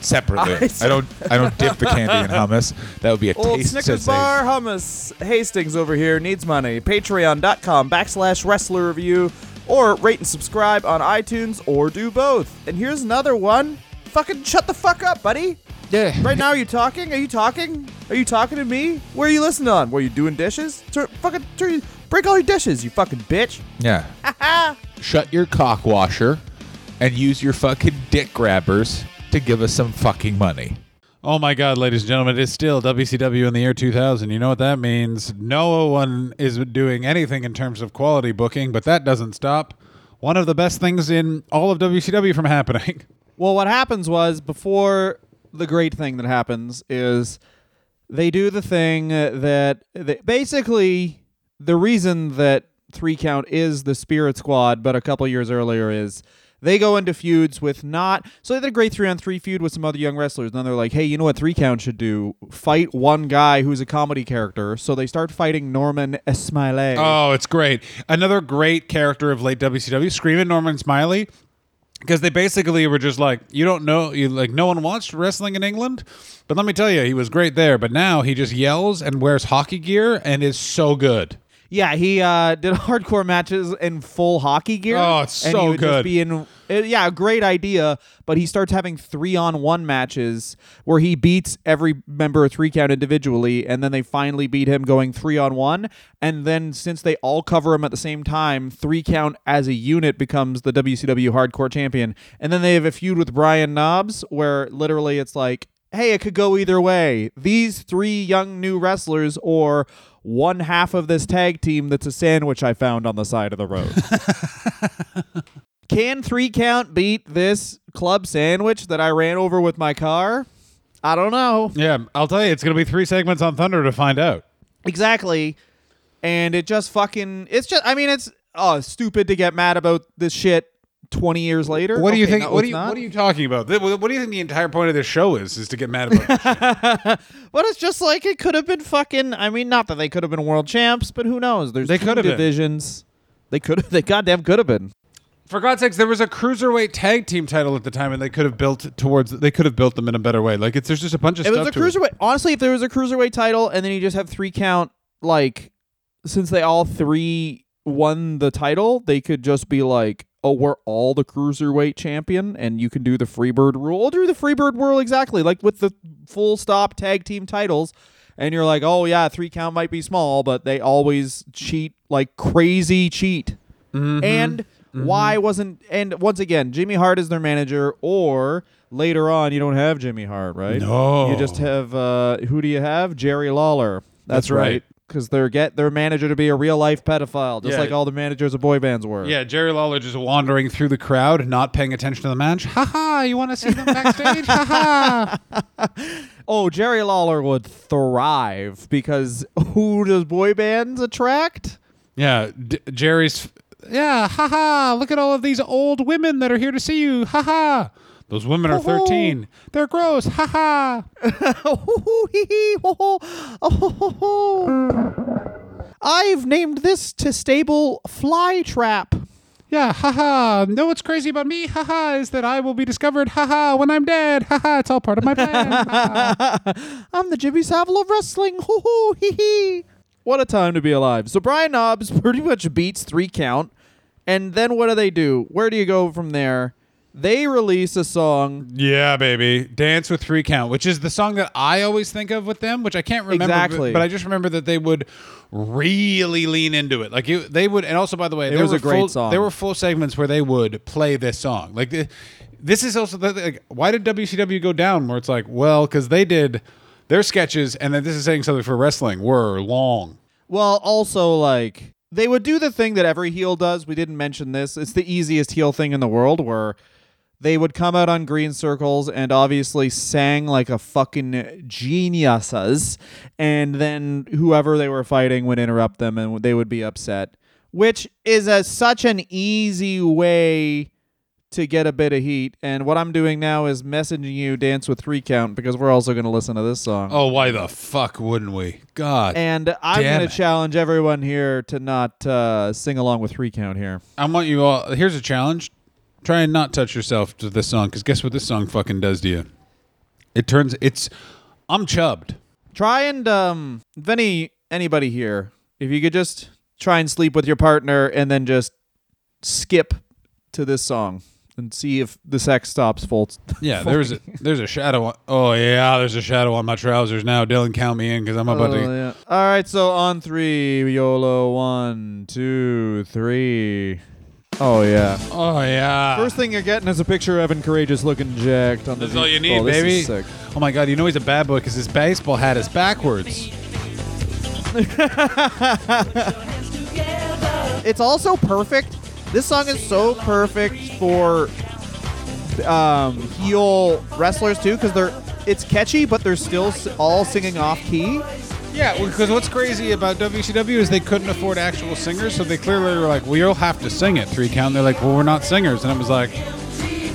separately.
I
I, don't I don't dip the candy in hummus. That would be a
Old
taste
Snickers
sensation.
bar hummus Hastings over here needs money. Patreon.com backslash wrestler review or rate and subscribe on iTunes or do both. And here's another one. Fucking shut the fuck up, buddy.
Yeah.
Right now, are you talking? Are you talking? Are you talking to me? Where are you listening on? Were you doing dishes? Turn, fucking turn, break all your dishes, you fucking bitch.
Yeah. Shut your cock washer and use your fucking dick grabbers to give us some fucking money.
Oh my God, ladies and gentlemen, it's still WCW in the year 2000. You know what that means? No one is doing anything in terms of quality booking, but that doesn't stop one of the best things in all of WCW from happening.
Well, what happens was before the great thing that happens is they do the thing that they, basically the reason that three count is the Spirit Squad, but a couple years earlier is they go into feuds with not so they did a great three on three feud with some other young wrestlers. And then they're like, hey, you know what three count should do? Fight one guy who's a comedy character. So they start fighting Norman Smiley.
Oh, it's great. Another great character of late WCW, Screaming Norman Smiley. Because they basically were just like, you don't know, you like, no one watched wrestling in England, but let me tell you, he was great there. But now he just yells and wears hockey gear and is so good.
Yeah, he uh, did hardcore matches in full hockey gear.
Oh, it's
and
so
he would Just
good.
be in, uh, yeah, a great idea. But he starts having three on one matches where he beats every member of three count individually, and then they finally beat him going three on one. And then since they all cover him at the same time, three count as a unit becomes the WCW Hardcore Champion. And then they have a feud with Brian Knobbs where literally it's like. Hey, it could go either way. These three young new wrestlers, or one half of this tag team that's a sandwich I found on the side of the road. Can three count beat this club sandwich that I ran over with my car? I don't know.
Yeah, I'll tell you, it's going to be three segments on Thunder to find out.
Exactly. And it just fucking it's just I mean it's oh stupid to get mad about this shit 20 years later.
What do you
Okay,
think?
no,
what do you. What are you talking about? What do you think the entire point of this show is? Is to get mad about?
But it's just like it could have been fucking. I mean, not that they could have been world champs, but who knows? There's
They could have been.
divisions. They could have. They goddamn could have been.
For God's sakes, there was a cruiserweight tag team title at the time, and they could have built towards. They could have built them in a better way. Like it's there's just a bunch of
It
stuff.
was a
to it.
cruiserweight. Honestly, if there was a cruiserweight title and then you just have three count, like since they all three won the title, they could just be like, "Oh, we're all the cruiserweight champion, and you can do the Freebird rule." Or do the Freebird rule exactly like with the full stop tag team titles. And you're like, oh yeah, three count might be small, but they always cheat like crazy cheat.
Mm-hmm.
And why wasn't and once again, Jimmy Hart is their manager, or later on you don't have Jimmy Hart, right?
No.
You just have uh who do you have? Jerry Lawler. That's,
That's right.
Because they're get their manager to be a real life pedophile, just
Yeah.
like all the managers of boy bands were.
Yeah, Jerry Lawler just wandering through the crowd, not paying attention to the match. Ha ha! You want to see them backstage? ha ha!
Oh, Jerry Lawler would thrive because who does boy bands attract?
Yeah, D- Jerry's. Yeah, ha ha! Look at all of these old women that are here to see you. Ha ha! Those women are 13. They're gross. Ha ha.
I've named this to stable fly trap.
Yeah, ha ha. Know what's crazy about me? Ha ha is that I will be discovered. Ha ha when I'm dead. Ha ha. It's all part of my plan. Ha, ha.
I'm the Jimmy Savile of wrestling. Hoo hoo hee hee.
What a time to be alive. So Brian Knobbs pretty much beats three count. And then what do they do? Where do you go from there? They release a song.
Yeah, baby. Dance with Three Count, which is the song that I always think of with them, which I can't remember.
Exactly.
But I just remember that they would really lean into it. Like it, they would, and also by the way,
It
there
was
were
a great
full,
song.
There were full segments where they would play this song. Like this is also the, like, why did WCW go down? Where it's like, well, because they did their sketches, and then this is saying something for wrestling were long.
Well, also like they would do the thing that every heel does. We didn't mention this. It's the easiest heel thing in the world where they would come out on green circles and obviously sang like a fucking geniuses and then whoever they were fighting would interrupt them and they would be upset, which is a such an easy way to get a bit of heat. And what I'm doing now is messaging you dance with three count because we're also going to listen to this song.
Oh, why the fuck wouldn't we? God,
And I'm going to challenge everyone here to not uh, sing along with three count here.
I want you all. Here's a challenge: try and not touch yourself to this song, because guess what this song fucking does to you? It turns. It's. I'm chubbed.
Try and um, if any anybody here, if you could just try and sleep with your partner and then just skip to this song and see if the sex stops full.
Yeah, there's a there's a shadow. On, oh yeah, there's a shadow on my trousers now. Dylan, count me in because I'm about
Oh,
to.
yeah. All right, so on three, YOLO, one, two, three. Oh yeah.
Oh yeah.
First thing you're getting is a picture of Evan Karagias looking jacked on the.
That's all you need,
oh, this is
baby.
sick.
Oh my god, you know he's a bad boy because his baseball hat is backwards.
It's also perfect. This song is so perfect for um, heel wrestlers too, because they're it's catchy, but they're still s- all singing off key.
Yeah, because what's crazy about WCW is they couldn't afford actual singers, so they clearly were like, "We'll have to sing it three count." They're like, "Well, we're not singers," and I was like.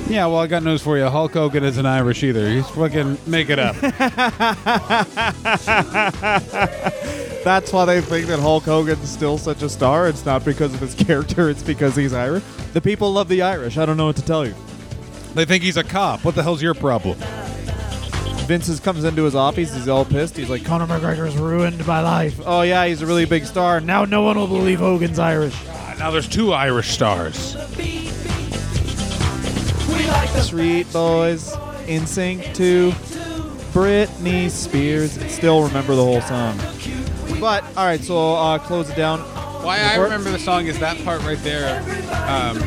Yeah, well, I got news for you. Hulk Hogan isn't Irish either. He's fucking make it up.
That's why they think that Hulk Hogan's still such a star. It's not because of his character; it's because he's Irish. The people love the Irish. I don't know what to tell you.
they think he's a cop. What the hell's your problem?
Vince comes into his office. He's all pissed. He's like,
Conor McGregor's ruined my life.
"Oh yeah, he's a really big star." Now
no one will believe Hogan's Irish.
Now there's two Irish stars.
Street Boys, NSYNC 2, Britney Spears. Still remember the whole song. But all right, so uh, close it down.
Why I remember the song is that part right there. Um,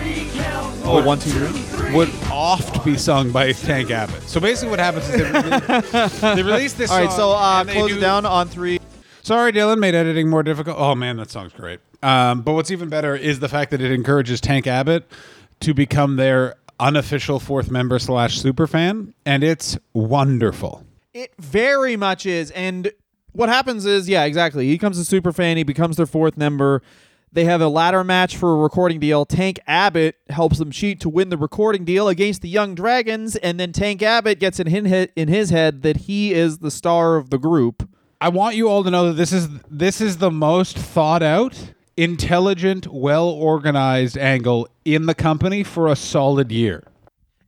Oh, one, two, three.
would oft be sung by Tank Abbott. So basically, what happens is they, release, they release this.
All right, so uh, close it down on three.
Sorry, Dylan, made editing more difficult. Oh man, that song's great. Um, but what's even better is the fact that it encourages Tank Abbott to become their unofficial fourth member slash super fan, and it's wonderful.
It very much is. And what happens is, yeah, exactly. He becomes a super fan. He becomes their fourth member. They have a ladder match for a recording deal. Tank Abbott helps them cheat to win the recording deal against the Young Dragons, and then Tank Abbott gets in hin- in his head that he is the star of the group.
I want you all to know that this is this is the most thought out, intelligent, well organized angle in the company for a solid year.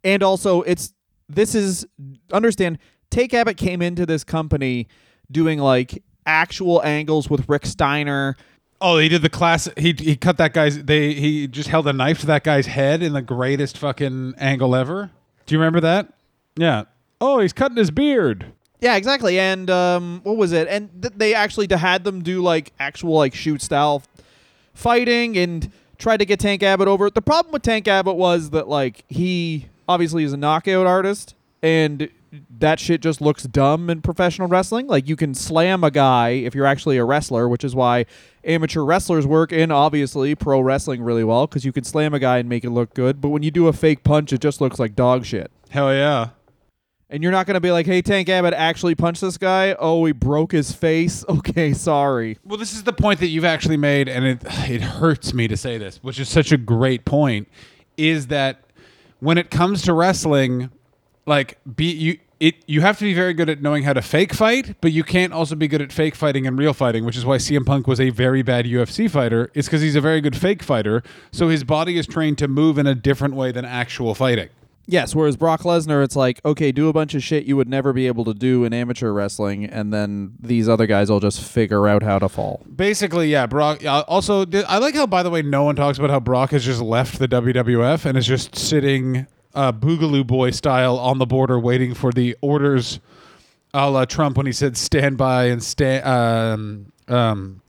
and also it's this is understand Tank Abbott came into this company doing like actual angles with Rick Steiner.
Oh, he did the class. He he cut that guy's. They he just held a knife to that guy's head in the greatest fucking angle ever. Do you remember that? Yeah. Oh, he's cutting his beard.
Yeah, exactly. And um, what was it? And th- they actually had them do like actual like shoot style fighting and tried to get Tank Abbott over. The problem with Tank Abbott was that like he obviously is a knockout artist and that shit just looks dumb in professional wrestling. Like you can slam a guy if you're actually a wrestler, which is why amateur wrestlers work in obviously pro wrestling really well because you can slam a guy and make it look good. But when you do a fake punch, it just looks like dog shit.
Hell yeah.
And you're not going to be like, hey, Tank Abbott actually punched this guy. Oh, he broke his face. Okay, sorry.
Well, this is the point that you've actually made, and it it hurts me to say this, which is such a great point, is that when it comes to wrestling, like be you it you have to be very good at knowing how to fake fight, but you can't also be good at fake fighting and real fighting, which is why CM Punk was a very bad UFC fighter. It's because he's a very good fake fighter, so his body is trained to move in a different way than actual fighting.
Yes, whereas Brock Lesnar, it's like, okay, do a bunch of shit you would never be able to do in amateur wrestling, and then these other guys will just figure out how to fall.
Basically, yeah, Brock. Also, I like how, by the way, no one talks about how Brock has just left the WWF and is just sitting uh, Boogaloo Boy style on the border, waiting for the orders, a la Trump when he said "stand by" and stand. Um, um,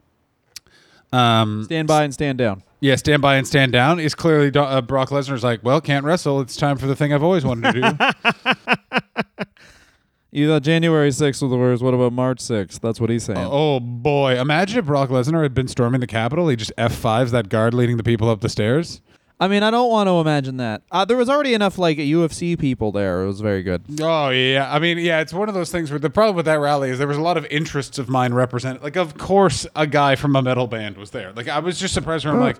um,
Stand by and stand down.
yeah, stand by and stand down is clearly uh, Brock Lesnar's like, well, can't wrestle. It's time for the thing I've always wanted to do.
You thought January 6th was the worst. What about March 6th? That's what he's saying.
oh boy, imagine if Brock Lesnar had been storming the Capitol. He just F fives that guard leading the people up the stairs.
I mean, I don't want to imagine that. Uh, there was already enough like UFC people there. It was very good.
Oh yeah, I mean yeah, it's one of those things where the problem with that rally is there was a lot of interests of mine represented. Like of course a guy from a metal band was there. Like I was just surprised when I'm like,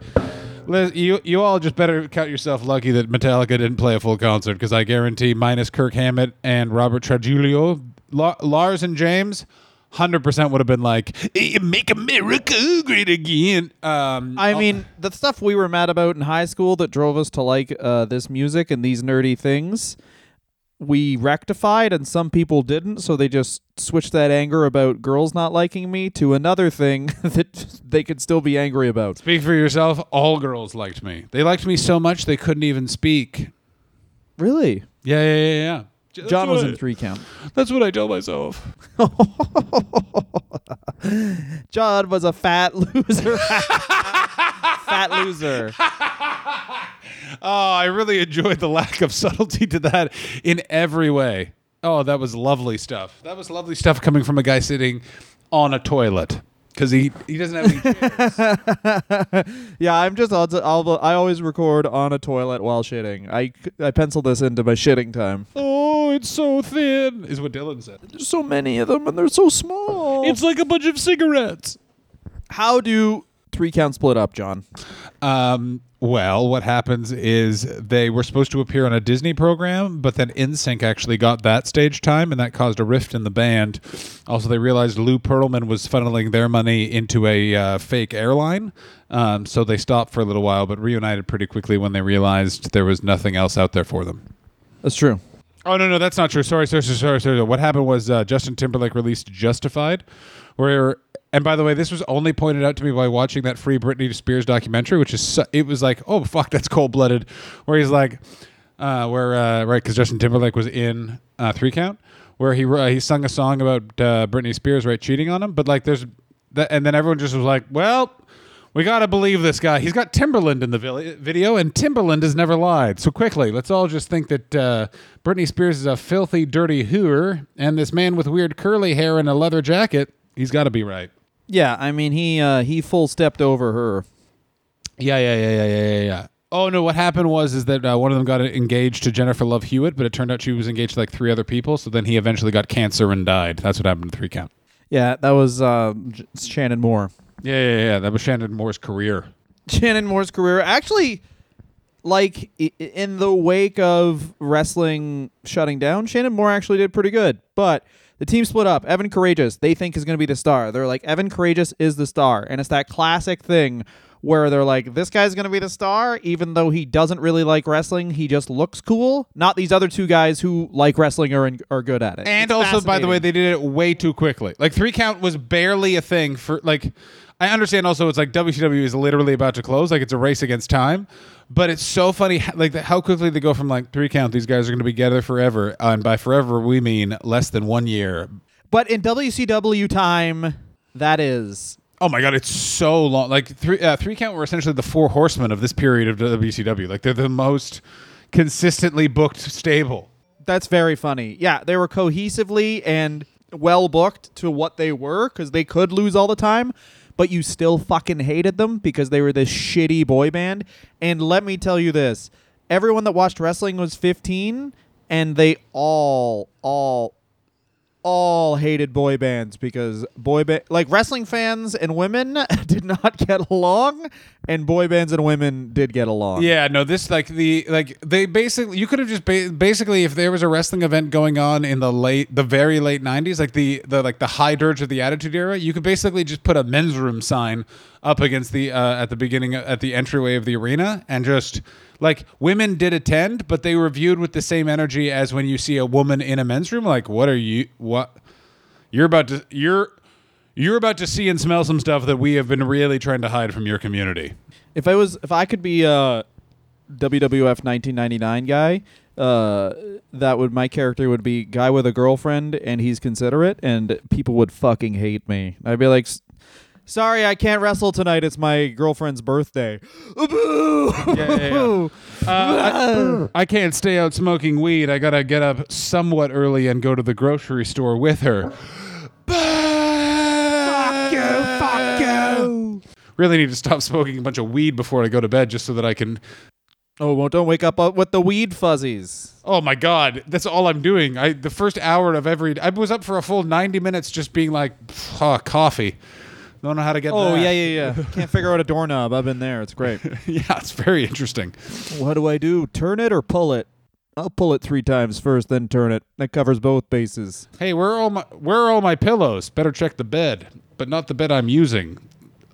"Liz, you you all just better count yourself lucky that Metallica didn't play a full concert because I guarantee minus Kirk Hammett and Robert Trujillo, La- Lars and James. Hundred percent would have been like, "Eh, "Make America great again." Um,
I mean, the stuff we were mad about in high school that drove us to like uh, this music and these nerdy things, we rectified, and some people didn't. So they just switched that anger about girls not liking me to another thing that they could still be angry about.
speak for yourself. All girls liked me. They liked me so much they couldn't even speak.
Really?
Yeah, yeah, yeah, yeah. That's
John was
what
in three count.
That's what I tell myself.
John was a fat loser. fat loser.
Oh, I really enjoyed the lack of subtlety to that in every way. Oh, that was lovely stuff. That was lovely stuff coming from a guy sitting on a toilet because he he doesn't have any chairs.
Yeah, I'm just. I'll, I'll, I always record on a toilet while shitting. I, I pencil this into my shitting time.
oh, it's so thin, is what Dylan said.
There's so many of them, and they're so small.
It's like a bunch of cigarettes.
how do three count split up, John?
Um, well, what happens is they were supposed to appear on a Disney program, but then NSYNC actually got that stage time, and that caused a rift in the band. Also, they realized Lou Pearlman was funneling their money into a uh, fake airline, um, so they stopped for a little while, but reunited pretty quickly when they realized there was nothing else out there for them.
That's true.
Oh no, no, that's not true. Sorry, sorry, sorry, sorry. sorry. What happened was uh, Justin Timberlake released "Justified," where and by the way, this was only pointed out to me by watching that free Britney Spears documentary, which is su- it was like, oh fuck, that's cold blooded. Where he's like, uh, where uh, right because Justin Timberlake was in uh, Three Count, where he uh, he sung a song about uh, Britney Spears right cheating on him, but like there's that, and then everyone just was like, well. We gotta believe this guy. He's got Timbaland in the vi- video, and Timbaland has never lied. So quickly, let's all just think that uh, Britney Spears is a filthy, dirty hooer, and this man with weird curly hair and a leather jacket, he's got to be right.
Yeah, I mean he uh, he full stepped over her.
Yeah, yeah, yeah, yeah, yeah, yeah, yeah. Oh no! What happened was is that uh, one of them got engaged to Jennifer Love Hewitt, but it turned out she was engaged to like three other people. So then he eventually got cancer and died. That's what happened to Three Count.
Yeah, that was uh, J- Shannon Moore.
Yeah, yeah, yeah. That was Shannon Moore's career.
Shannon Moore's career actually, like i- in the wake of wrestling shutting down, Shannon Moore actually did pretty good. But the team split up. Evan Karagias, they think is going to be the star. They're like Evan Karagias is the star, and it's that classic thing where they're like, this guy's going to be the star, even though he doesn't really like wrestling. He just looks cool. Not these other two guys who like wrestling are are good at it.
And
It's
also, by the way, they did it way too quickly. Like three count was barely a thing for like. I understand. Also, it's like WCW is literally about to close. Like it's a race against time. But it's so funny, like the, how quickly they go from like three count. These guys are going to be together forever, uh, and by forever we mean less than one year.
but in WCW time, that is
Oh my god, it's so long. Like three uh, three count were essentially the four horsemen of this period of WCW. Like they're the most consistently booked stable.
That's very funny. Yeah, they were cohesively and well booked to what they were because they could lose all the time, but you still fucking hated them because they were this shitty boy band. And let me tell you this everyone that watched wrestling was 15, and they all, all, all hated boy bands because boy ba- like wrestling fans and women did not get along, and boy bands and women did get along.
Yeah, no, this like the like they basically you could have just ba- basically if there was a wrestling event going on in the late the very late 90s like the the like the high dirge of the attitude era, you could basically just put a men's room sign up against the uh, at the beginning at the entryway of the arena and just like women did attend, but they were viewed with the same energy as when you see a woman in a men's room like what are you what you're about to you're you're about to see and smell some stuff that we have been really trying to hide from your community.
If I was, if I could be a WWF 1999 guy, uh, that would my character would be guy with a girlfriend and he's considerate, and people would fucking hate me. I'd be like. "S- Sorry, I can't wrestle tonight. It's my girlfriend's birthday. Boo!
yeah, Uh, I, I can't stay out smoking weed. I gotta get up somewhat early and go to the grocery store with her. Fuck you! Fuck you! Really need to stop smoking a bunch of weed before I go to bed, just so that I can.
Oh, well, don't wake up uh, with the weed fuzzies.
Oh my god, that's all I'm doing. I the first hour of every. I was up for a full ninety minutes just being like, "Ah, coffee. Don't know how to get.
Oh
that.
yeah, yeah, yeah. Can't figure out a doorknob. I've been there. It's great.
yeah. It's very interesting.
what do I do? Turn it or pull it? I'll pull it three times first, then turn it. That covers both bases.
Hey, where are all my where are all my pillows? Better check the bed, but not the bed I'm using.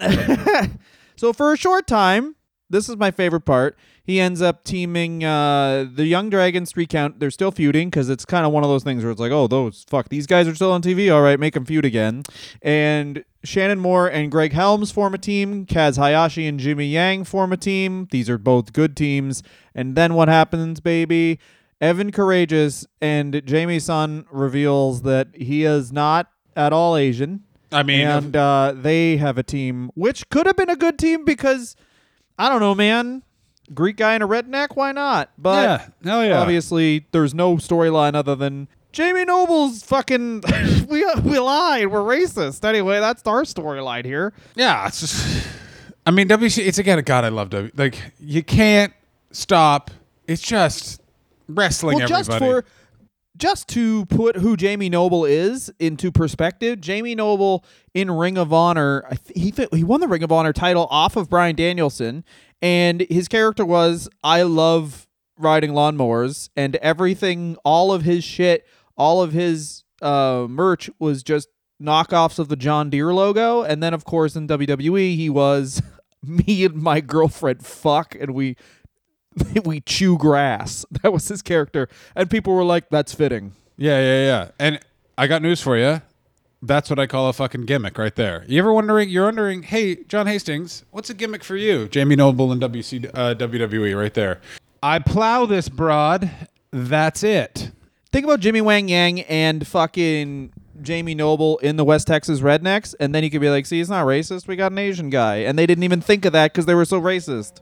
So for a short time, this is my favorite part. He ends up teaming uh, the Young Dragons three count. They're still feuding because it's kind of one of those things where it's like, oh, those fuck these guys are still on TV. All right, make them feud again. And Shannon Moore and Greg Helms form a team. Kaz Hayashi and Jimmy Yang form a team. These are both good teams. And then what happens, baby? Evan Karagias and Jamie San reveals that he is not at all Asian
I mean,
and uh, they have a team which could have been a good team because I don't know, man. Greek guy and a redneck, why not? But
yeah, hell yeah.
obviously, there's no storyline other than Jamie Noble's fucking. we we lied. We're racist. Anyway, that's our storyline here.
Yeah, it's just. I mean, WC. It's again. A god, I love W. Like you can't stop. It's just wrestling.
well, just
everybody.
for just to put who Jamie Noble is into perspective, Jamie Noble in Ring of Honor, he he won the Ring of Honor title off of Bryan Danielson, and his character was I love riding lawnmowers, and everything, all of his shit, all of his uh, merch was just knockoffs of the John Deere logo, and then of course in WWE he was me and my girlfriend fuck, and we we chew grass. That was his character, and people were like, "That's fitting."
Yeah, yeah, yeah. And I got news for you. That's what I call a fucking gimmick right there. You ever wondering? You're wondering, hey, John Hastings, what's a gimmick for you? Jamie Noble and WC, uh, WWE right there. I plow this broad. That's it.
Think about Jimmy Wang Yang and fucking Jamie Noble in the West Texas Rednecks, and then you could be like, "See, he's not racist. We got an Asian guy," and they didn't even think of that because they were so racist.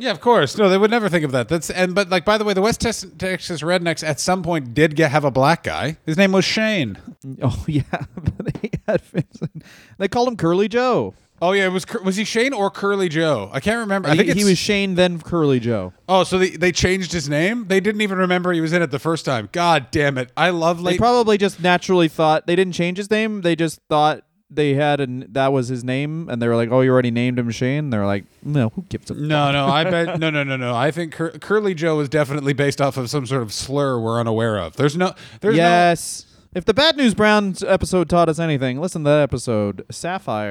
Yeah, of course. No, they would never think of that. That's and but like by the way, the West Texas Rednecks at some point did get have a black guy. His name was Shane.
Oh yeah, they had Vincent. They called him Curly Joe.
Oh yeah, it was was he Shane or Curly Joe? I can't remember. I
he,
think
he was Shane, then Curly Joe.
Oh, so they, they changed his name? They didn't even remember he was in it the first time. God damn it! I love
They probably just naturally thought they didn't change his name. They just thought they had and that was his name, and they were like, "Oh, you already named him Shane." They're like, "No, who gives a
no, no, I bet no, no, no, no. I think Cur- Curly Joe is definitely based off of some sort of slur we're unaware of. There's no, there's
yes. If the Bad News Browns episode taught us anything, listen to that episode.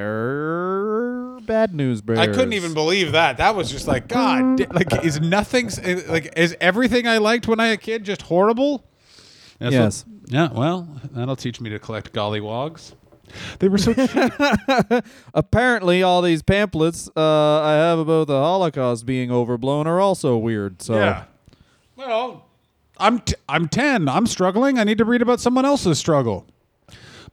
Sapphire Bad News Bears.
I couldn't even believe that. That was just like God. Like is nothing like is everything I liked when I was a kid just horrible? That's
Yes.
what- yeah. Well, that'll teach me to collect gollywogs. They were so cheap.
Apparently, all these pamphlets uh, I have about the Holocaust being overblown are also weird. So
Yeah. Well, I'm t- I'm ten. I'm struggling. I need to read about someone else's struggle.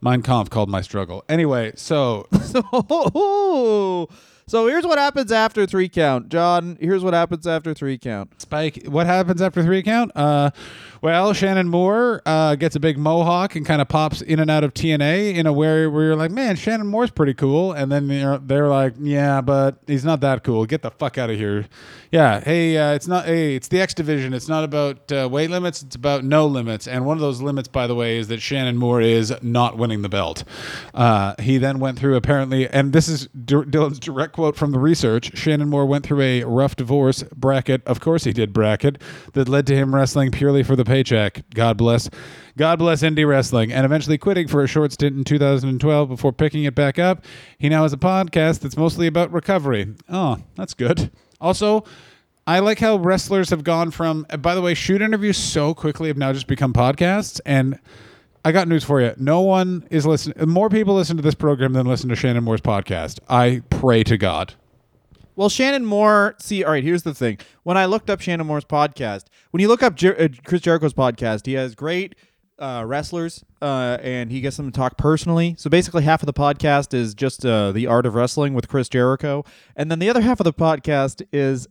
Mein Kampf called my struggle. Anyway, so
so, So here's what happens after three count. John, here's what happens after three count.
Spike, what happens after three count? Uh, well, Shannon Moore uh, gets a big mohawk and kind of pops in and out of TNA in a way where you're like, man, Shannon Moore's pretty cool. And then you're, they're like, yeah, but he's not that cool. Get the fuck out of here. Yeah, hey, uh, it's not. Hey, it's the X division. It's not about uh, weight limits. It's about no limits. And one of those limits, by the way, is that Shannon Moore is not winning the belt. Uh, he then went through apparently, and this is D- Dylan's direct quote from the research. Shannon Moore went through a rough divorce bracket. Of course, he did bracket that led to him wrestling purely for the paycheck. God bless. God bless indie wrestling, and eventually quitting for a short stint in 2012 before picking it back up. He now has a podcast that's mostly about recovery. Oh, that's good. Also, I like how wrestlers have gone from. By the way, shoot interviews so quickly have now just become podcasts. And I got news for you: no one is listening. More people listen to this program than listen to Shannon Moore's podcast. I pray to God.
Well, Shannon Moore. See, all right. Here's the thing. When I looked up Shannon Moore's podcast, when you look up Jer- uh, Chris Jericho's podcast, he has great uh, wrestlers, uh, and he gets them to talk personally. So basically, half of the podcast is just uh, the art of wrestling with Chris Jericho, and then the other half of the podcast is,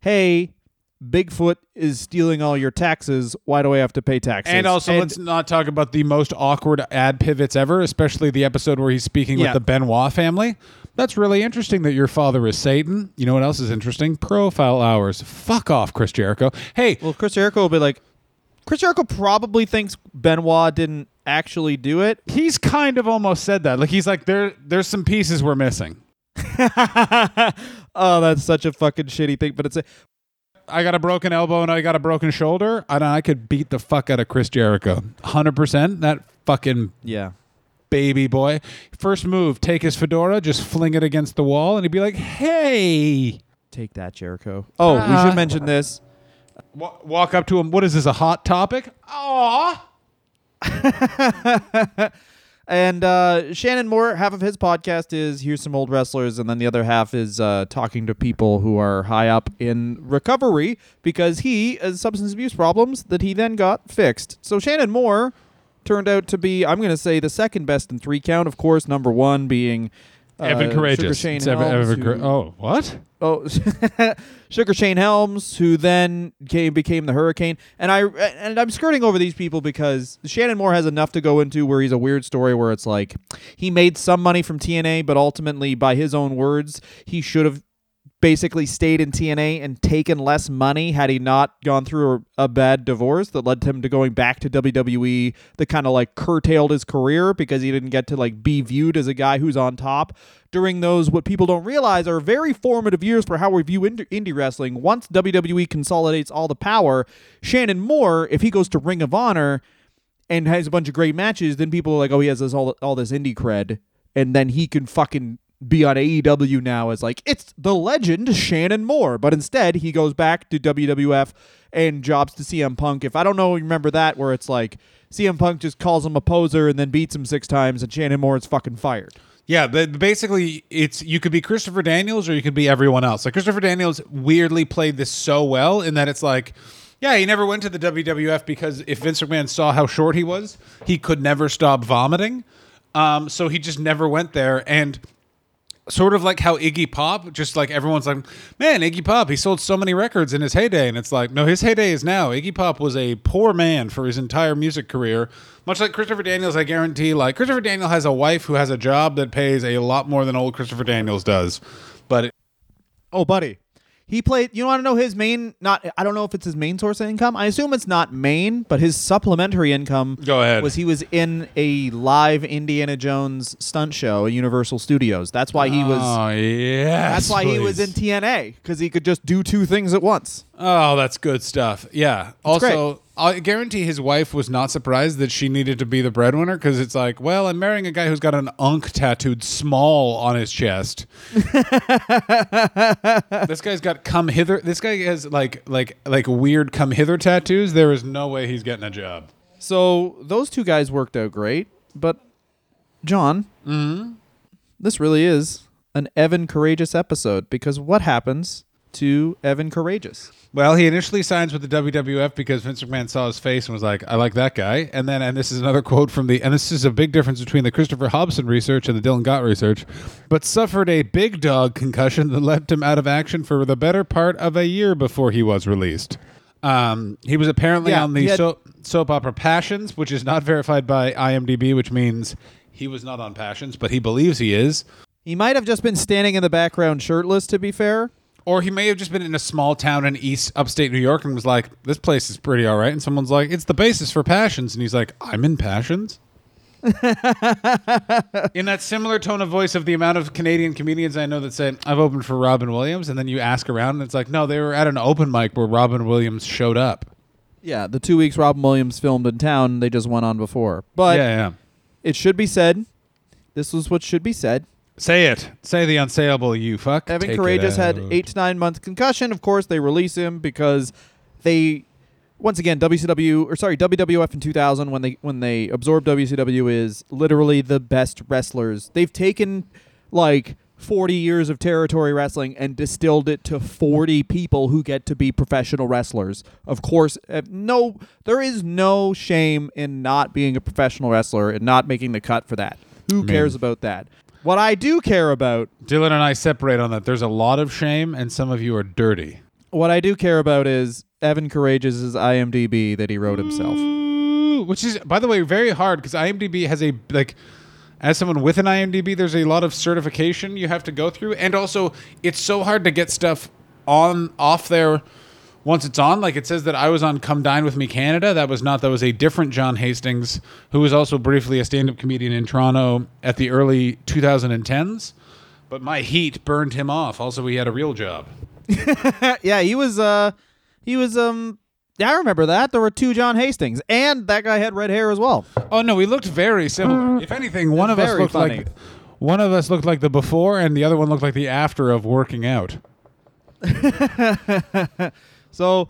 hey. Bigfoot is stealing all your taxes. Why do I have to pay taxes?
And also, let's not talk about the most awkward ad pivots ever, especially the episode where he's speaking
Yeah.
with the Benoit family. That's really interesting that your father is Satan. You know what else is interesting? Profile hours. Fuck off, Chris Jericho. Hey,
Well, Chris Jericho will be like, Chris Jericho probably thinks Benoit didn't actually do it.
he's kind of almost said that. Like he's like there. There's some pieces we're missing.
oh, that's such a fucking shitty thing. But it's a,
I got a broken elbow and I got a broken shoulder, and I could beat the fuck out of Chris Jericho. Hundred percent. That fucking
yeah.
baby boy. First move, take his fedora, just fling it against the wall, and he'd be like, "Hey."
Take that, Jericho. Oh, we
Uh,
should mention this.
Wa- walk up to him. What is this? A hot topic? Aw.
And uh, Shannon Moore, half of his podcast is here's some old wrestlers, and then the other half is uh, talking to people who are high up in recovery because he has substance abuse problems that he then got fixed. So Shannon Moore turned out to be, I'm going to say, the second best in three count. Of course, number one being uh,
Evan
Sugar
Karagias.
Shane
It's Evan-
Helms,
Evan Cour-
who-
oh, what?
Oh, Sugar Shane Helms, who then came became the Hurricane, and I and I'm skirting over these people because Shannon Moore has enough to go into where he's a weird story where it's like he made some money from TNA, but ultimately, by his own words, he should have basically stayed in TNA and taken less money had he not gone through a, bad divorce that led him to going back to WWE that kind of like curtailed his career because he didn't get to like be viewed as a guy who's on top during those what people don't realize are very formative years for how we view ind- indie wrestling. Once WWE consolidates all the power Shannon Moore if he goes to Ring of Honor and has a bunch of great matches then people are like oh he has this all all this indie cred and then he can fucking be on AEW now as like it's the legend Shannon Moore, but instead he goes back to WWF and jobs to CM Punk. If I don't know, remember that where it's like CM Punk just calls him a poser and then beats him six times, and Shannon Moore is fucking fired.
Yeah, the, basically, it's you could be Christopher Daniels or you could be everyone else. Like Christopher Daniels weirdly played this so well in that it's like, yeah, he never went to the WWF because if Vince McMahon saw how short he was, he could never stop vomiting. Um, so he just never went there. And sort of like how Iggy Pop, just like everyone's like, man, Iggy Pop, he sold so many records in his heyday. And it's like, no, his heyday is now. Iggy Pop was a poor man for his entire music career. Much like Christopher Daniels, I guarantee, like Christopher Daniels has a wife who has a job that pays a lot more than old Christopher Daniels does. But
Oh, buddy. He played. You want to know his main? Not. I don't know if it's his main source of income. I assume it's not main, but his supplementary income.
Go ahead.
Was he was in a live Indiana Jones stunt show at Universal Studios. That's why he was.
oh yeah,
that's why he was in TNA because he could just do two things at once.
Oh, that's good stuff. Yeah. also,
great.
I guarantee his wife was not surprised that she needed to be the breadwinner because it's like, well, I'm marrying a guy who's got an ankh tattooed small on his chest. this guy's got come hither. This guy has like like like weird come hither tattoos. There is no way he's getting a job.
So those two guys worked out great, but John, mm-hmm. this really is an Evan Karagias episode because what happens to Evan Karagias.
Well, he initially signs with the WWF because Vince McMahon saw his face and was like, "I like that guy." And then, and this is another quote from the, and this is a big difference between the Christopher Hobson research and the Dylan Gott research, but suffered a big dog concussion that left him out of action for the better part of a year before he was released. Um, he was apparently
Yeah,
on the
had-
soap, soap opera Passions, which is not verified by IMDb, which means he was not on Passions, but he believes he is.
He might have just been standing in the background shirtless, to be fair.
Or he may have just been in a small town in East Upstate New York and was like, "This place is pretty all right." And someone's like, "It's the basis for Passions," and he's like, "I'm in Passions." in that similar tone of voice of the amount of Canadian comedians I know that say, "I've opened for Robin Williams," and then you ask around and it's like, "No, they were at an open mic where Robin Williams showed up."
Yeah, the two weeks Robin Williams filmed in town, they just went on before. But
yeah, yeah.
it should be said, this was what should be said.
Say it. Say the unsayable. You fuck.
Evan
Take
Karagias had eight to nine months concussion. Of course, they release him because they, once again, WCW or sorry WWF in 2000 when they when they absorbed WCW is literally the best wrestlers. They've taken like 40 years of territory wrestling and distilled it to 40 people who get to be professional wrestlers. Of course, uh, no, there is no shame in not being a professional wrestler and not making the cut for that. Who
Man.
cares about that? What I do care about
Dylan and I separate on that. There's a lot of shame, and some of you are dirty.
What I do care about is Evan Karagias' IMDb that he wrote himself.
Ooh, which is by the way very hard because IMDb has a like as someone with an IMDb there's a lot of certification you have to go through and also it's so hard to get stuff on off there once it's on like it says that I was on Come Dine with Me Canada that was not that was a different John Hastings who was also briefly a stand-up comedian in Toronto at the early 2010s but my heat burned him off also he had a real job
yeah, he was uh he was um yeah, I remember that. There were two John Hastings and that guy had red hair as well.
Oh no, we looked very similar. If anything, one of us looked
funny.
like one of us looked like the before, and the other one looked like the after of working out.
So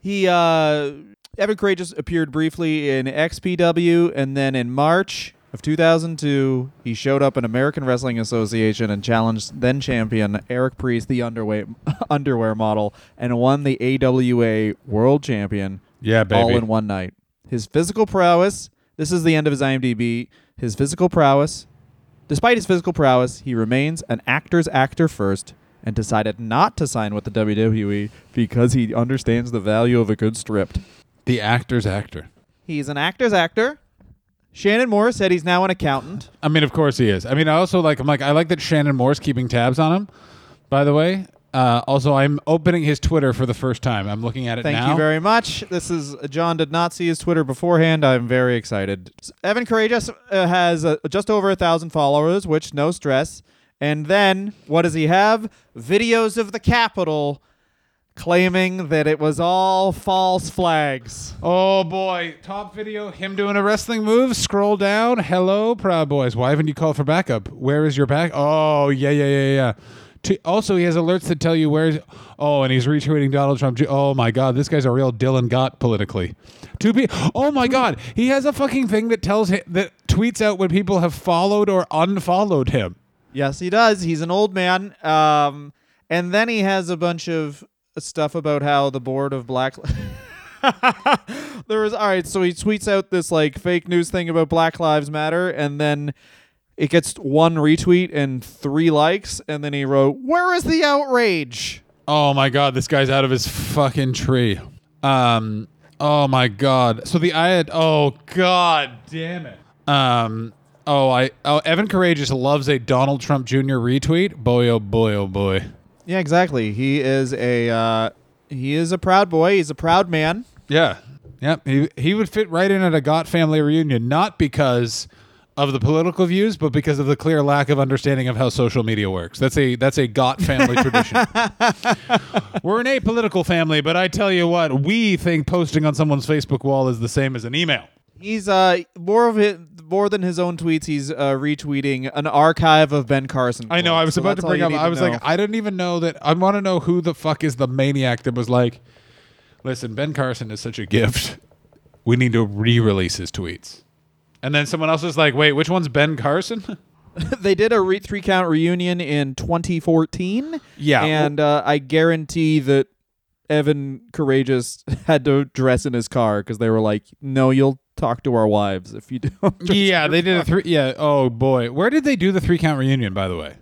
he uh Evan Karagias appeared briefly in XPW and then in March of 2002 he showed up in American Wrestling Association and challenged then champion Eric Priest the underwear underwear model and won the AWA World Champion
Yeah, baby.
all in one night. His physical prowess, this is the end of his IMDb. His physical prowess, despite his physical prowess, he remains an actor's actor first and decided not to sign with the WWE because he understands the value of a good script.
The actor's actor.
He's an actor's actor. Shannon Moore said he's now an accountant.
I mean, of course he is. I mean, I also like. I'm like. I like that Shannon Moore's keeping tabs on him. By the way, uh, also I'm opening his Twitter for the first time. I'm looking at it
Thank
now.
you very much. This is John did not see his Twitter beforehand. I'm very excited. Evan Karagias uh, has uh, just over a thousand followers, which no stress. And then what does he have? Videos of the Capitol claiming that it was all false flags.
Oh boy, top video, him doing a wrestling move. Scroll down. Hello, Proud Boys. Why haven't you called for backup? Where is your back? Oh yeah, yeah, yeah, yeah. T- also, he has alerts that tell you where's. Oh, and he's retweeting Donald Trump. Oh my God, this guy's a real Dylan Gott politically. Two people. Oh my God, he has a fucking thing that tells him that tweets out when people have followed or unfollowed him.
Yes, he does. He's an old man. Um, and then he has a bunch of stuff about how the board of Black. there was all right. So he tweets out this like fake news thing about Black Lives Matter, and then it gets one retweet and three likes, and then he wrote, "Where is the outrage?"
Oh my god, this guy's out of his fucking tree. Um. Oh my god. So the I had. Oh god, damn it. Um. Oh, I. Oh, Evan Karagias loves a Donald Trump Jr. retweet. Boy, oh boy, oh boy.
Yeah, exactly. He is a uh, he is a proud boy. He's a proud man.
Yeah. Yep. He he would fit right in at a Gott family reunion, not because of the political views, but because of the clear lack of understanding of how social media works. That's a that's a Gott family tradition. We're an apolitical family, but I tell you what, we think posting on someone's Facebook wall is the same as an email.
He's uh more of it more than his own tweets. He's uh, retweeting an archive of Ben Carson.
I know. I was
So
about to bring up. I was
know.
like, I didn't even know that. I want to know who the fuck is the maniac that was like, listen, Ben Carson is such a gift. We need to re-release his tweets. And then someone else was like, wait, which one's Ben Carson?
they did a re- three count reunion in 2014.
Yeah.
and uh, I guarantee that Evan Karagias had to dress in his car because they were like, "No, you'll talk to our wives if you don't."
yeah, they did a three. Yeah. Oh boy, where did they do the three count reunion? By the way,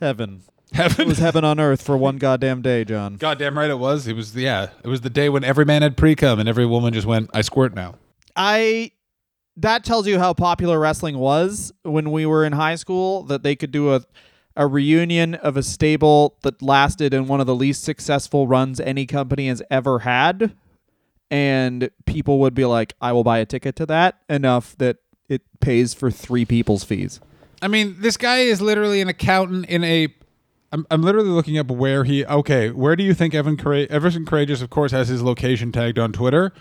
heaven. It
heaven.
was heaven on earth for one goddamn day, John.
Goddamn right it was. It was yeah. It was the day when every man had pre cum and every woman just went, "I squirt now."
I that tells you how popular wrestling was when we were in high school that they could do a a reunion of a stable that lasted in one of the least successful runs any company has ever had and people would be like I will buy a ticket to that enough that it pays for three people's fees.
I mean, this guy is literally an accountant in a. I'm, I'm literally looking up where he. Okay, where do you think Evan Coura- Everson Karagias, of course, has his location tagged on Twitter?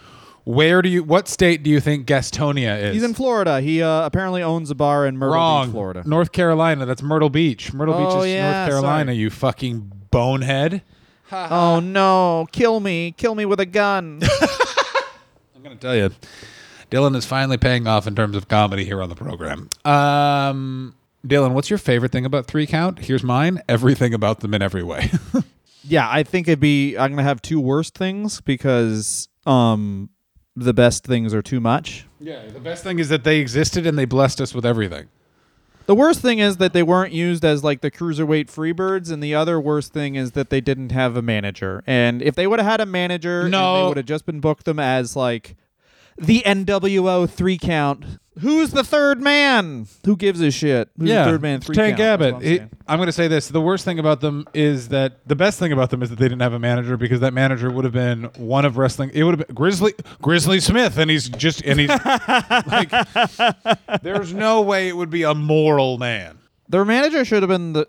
Where do you? What state do you think Gastonia is?
He's in Florida. He uh, apparently owns a bar in Myrtle
Wrong.
Beach, Florida.
North Carolina. That's Myrtle Beach. Myrtle
Oh,
Beach is
yeah,
North Carolina.
sorry.
You fucking bonehead.
Oh no, kill me. Kill me with a gun.
I'm gonna tell you, Dylan is finally paying off in terms of comedy here on the program. Um, Dylan, what's your favorite thing about Three Count? Here's mine. Everything about them in every way.
yeah, I think it'd be I'm gonna have two worst things because um the best things are too much.
yeah. The best thing is that they existed and they blessed us with everything.
The worst thing is that they weren't used as like the cruiserweight freebirds, and the other worst thing is that they didn't have a manager. And if they would have had a manager,
No.
they would have just been booked them as like the NWO three count. Who's the third man? Who gives a shit? Who's
yeah,
the third man? Three
Tank
count.
Abbott.
I'm
It- I'm going to say this: the worst thing about them is that the best thing about them is that they didn't have a manager because that manager would have been one of wrestling. It would have been Grizzly Grizzly Smith, and he's just and he's like, there's no way it would be a moral man.
Their manager should have been the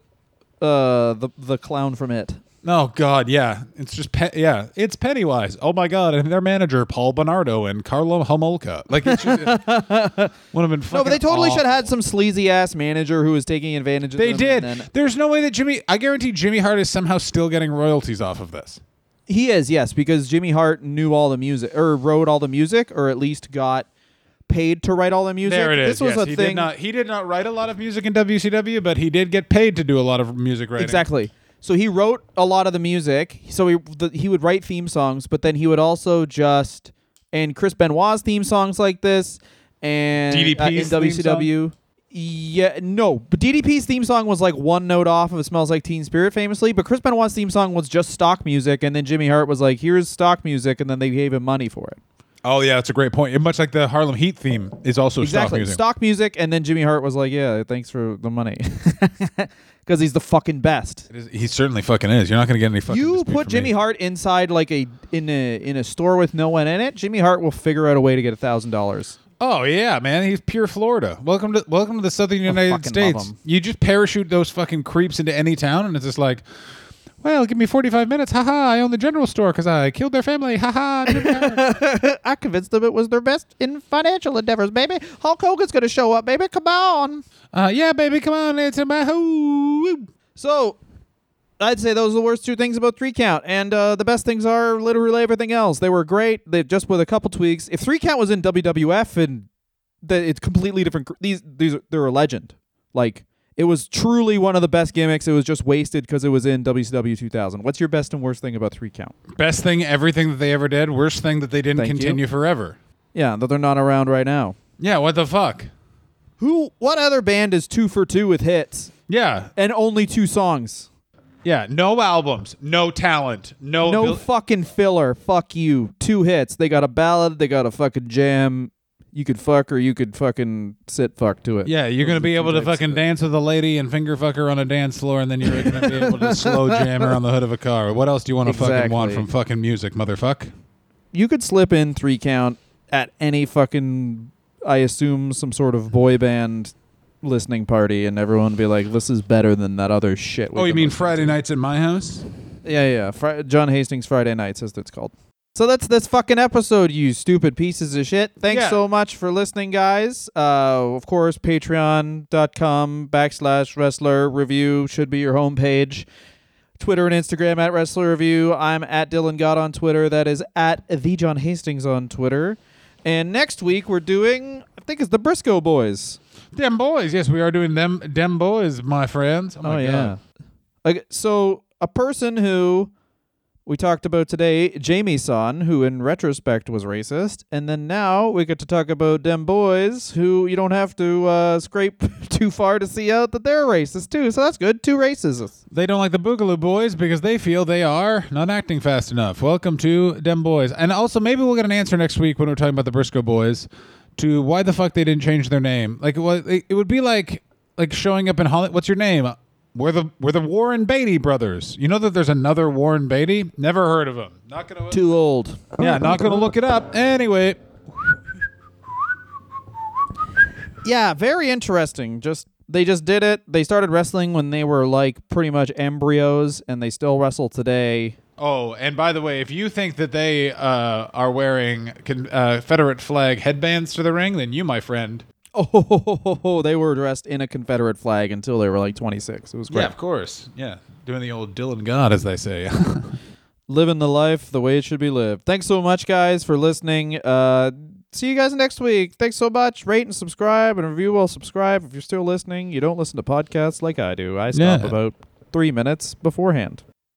uh the the clown from it.
Oh God, yeah, it's just pe- yeah, it's Pennywise. Oh my God, and their manager Paul Bernardo and Karla Homolka. Like it should, would have been.
No, but they totally should
have
had some sleazy ass manager who was taking advantage of
They
them.
did.
then-
There's no way that Jimmy. I guarantee Jimmy Hart is somehow still getting royalties off of this.
He is, yes, because Jimmy Hart knew all the music or wrote all the music or at least got paid to write all the music.
There it is.
This was
yes,
a
he
thing.
Did not, he did not write a lot of music in WCW, but he did get paid to do a lot of music writing.
Exactly. So he wrote a lot of the music. So he the, he would write theme songs, but then he would also just and Chris Benoit's theme songs like this and uh, in
DDP's
WCW. Yeah, no, but DDP's theme song was like one note off of "It Smells Like Teen Spirit" famously, but Chris Benoit's theme song was just stock music, and then Jimmy Hart was like, "Here's stock music," and then they gave him money for it.
Oh yeah, that's a great point. And much like the Harlem Heat theme is also
exactly
stock music.
stock music, and then Jimmy Hart was like, "Yeah, thanks for the money," because he's the fucking best.
It is- he certainly fucking is. You're not going to get any fucking.
you put Jimmy
me.
Hart inside like a in a in a store with no one in it, Jimmy Hart will figure out a way to get a thousand dollars.
Oh yeah, man, he's pure Florida. Welcome to welcome to the Southern United States. You just parachute those fucking creeps into any town, and it's just like, well, give me 45 minutes. Haha, I own the general store because I killed their family. Haha. Hart.
I convinced them it was their best in financial endeavors, baby. Hulk Hogan's gonna show up, baby. Come on.
uh, yeah, baby, come on, it's my hoo.
So, I'd say those are the worst two things about three count, and uh, the best things are literally everything else. They were great. They just with a couple tweaks. If three count was in WWF, and that it's completely different. These these are, they're a legend. Like it was truly one of the best gimmicks. It was just wasted because it was in WCW 2000. What's your best and worst thing about three count?
Best thing, everything that they ever did. Worst thing that they didn't
Thank you.
continue forever.
Yeah, that they're not around right now.
Yeah, what the fuck?
Who? What other band is two for two with hits
Yeah,
and only two songs?
yeah. No albums, no talent, no.
No
abil-
fucking filler. Fuck you. Two hits. They got a ballad. They got a fucking jam. You could fuck or you could fucking sit fuck to it.
yeah, you're gonna be able to fucking dance with a lady and finger fuck her on a dance floor, and then you're gonna be able to slow jam her on the hood of a car. What else do you want to fucking want
Exactly.
from fucking music, motherfuck?
You could slip in three count at any fucking, I assume, some sort of boy band listening party, and everyone would be like, "This is better than that other shit." we've
Oh, you
been
mean
listening
Friday
to."
nights at my house?
Yeah, yeah. Fri- John Hastings Friday Nights, as it's called. So that's this fucking episode, you stupid pieces of shit. Thanks
Yeah.
so much for listening, guys. Uh, of course, patreon.com backslash wrestler review should be your homepage. Twitter and Instagram at wrestler review. I'm at Dylan Gott on Twitter. That is at the John Hastings on Twitter. And next week we're doing, I think it's the Briscoe Boys.
Dem boys. Yes, we are doing them. Dem boys, my friends. Oh, my
Oh, yeah.
God.
Okay, so a person who we talked about today, Jamie San, who in retrospect was racist, and then now we get to talk about them boys who you don't have to uh, scrape too far to see out that they're racist too. So that's good. Two racists.
They don't like the Boogaloo Boys because they feel they are not acting fast enough. Welcome to Dem Boys. And also, maybe we'll get an answer next week when we're talking about the Briscoe Boys to why the fuck they didn't change their name. Like, it, was, it would be like like showing up in Hollywood. What's your name? We're the we're the Warren Beatty brothers. You know that there's another Warren Beatty? Never heard of him. Not gonna.
Too old.
yeah, not gonna look it up. Anyway,
Yeah, very interesting. Just they just did it. They started wrestling when they were like pretty much embryos, and they still wrestle today.
Oh, and by the way, if you think that they uh, are wearing con- uh, Confederate flag headbands to the ring, then you, my friend,
Oh, they were dressed in a Confederate flag until they were like 26. It was great.
yeah, of course, yeah, doing the old Dylan Gott, as they say.
Living the life the way it should be lived. Thanks so much, guys, for listening. Uh, see you guys next week. Thanks so much. Rate and subscribe and review. Well, subscribe if you're still listening. You don't listen to podcasts like I do. I stop
Yeah.
about three minutes beforehand.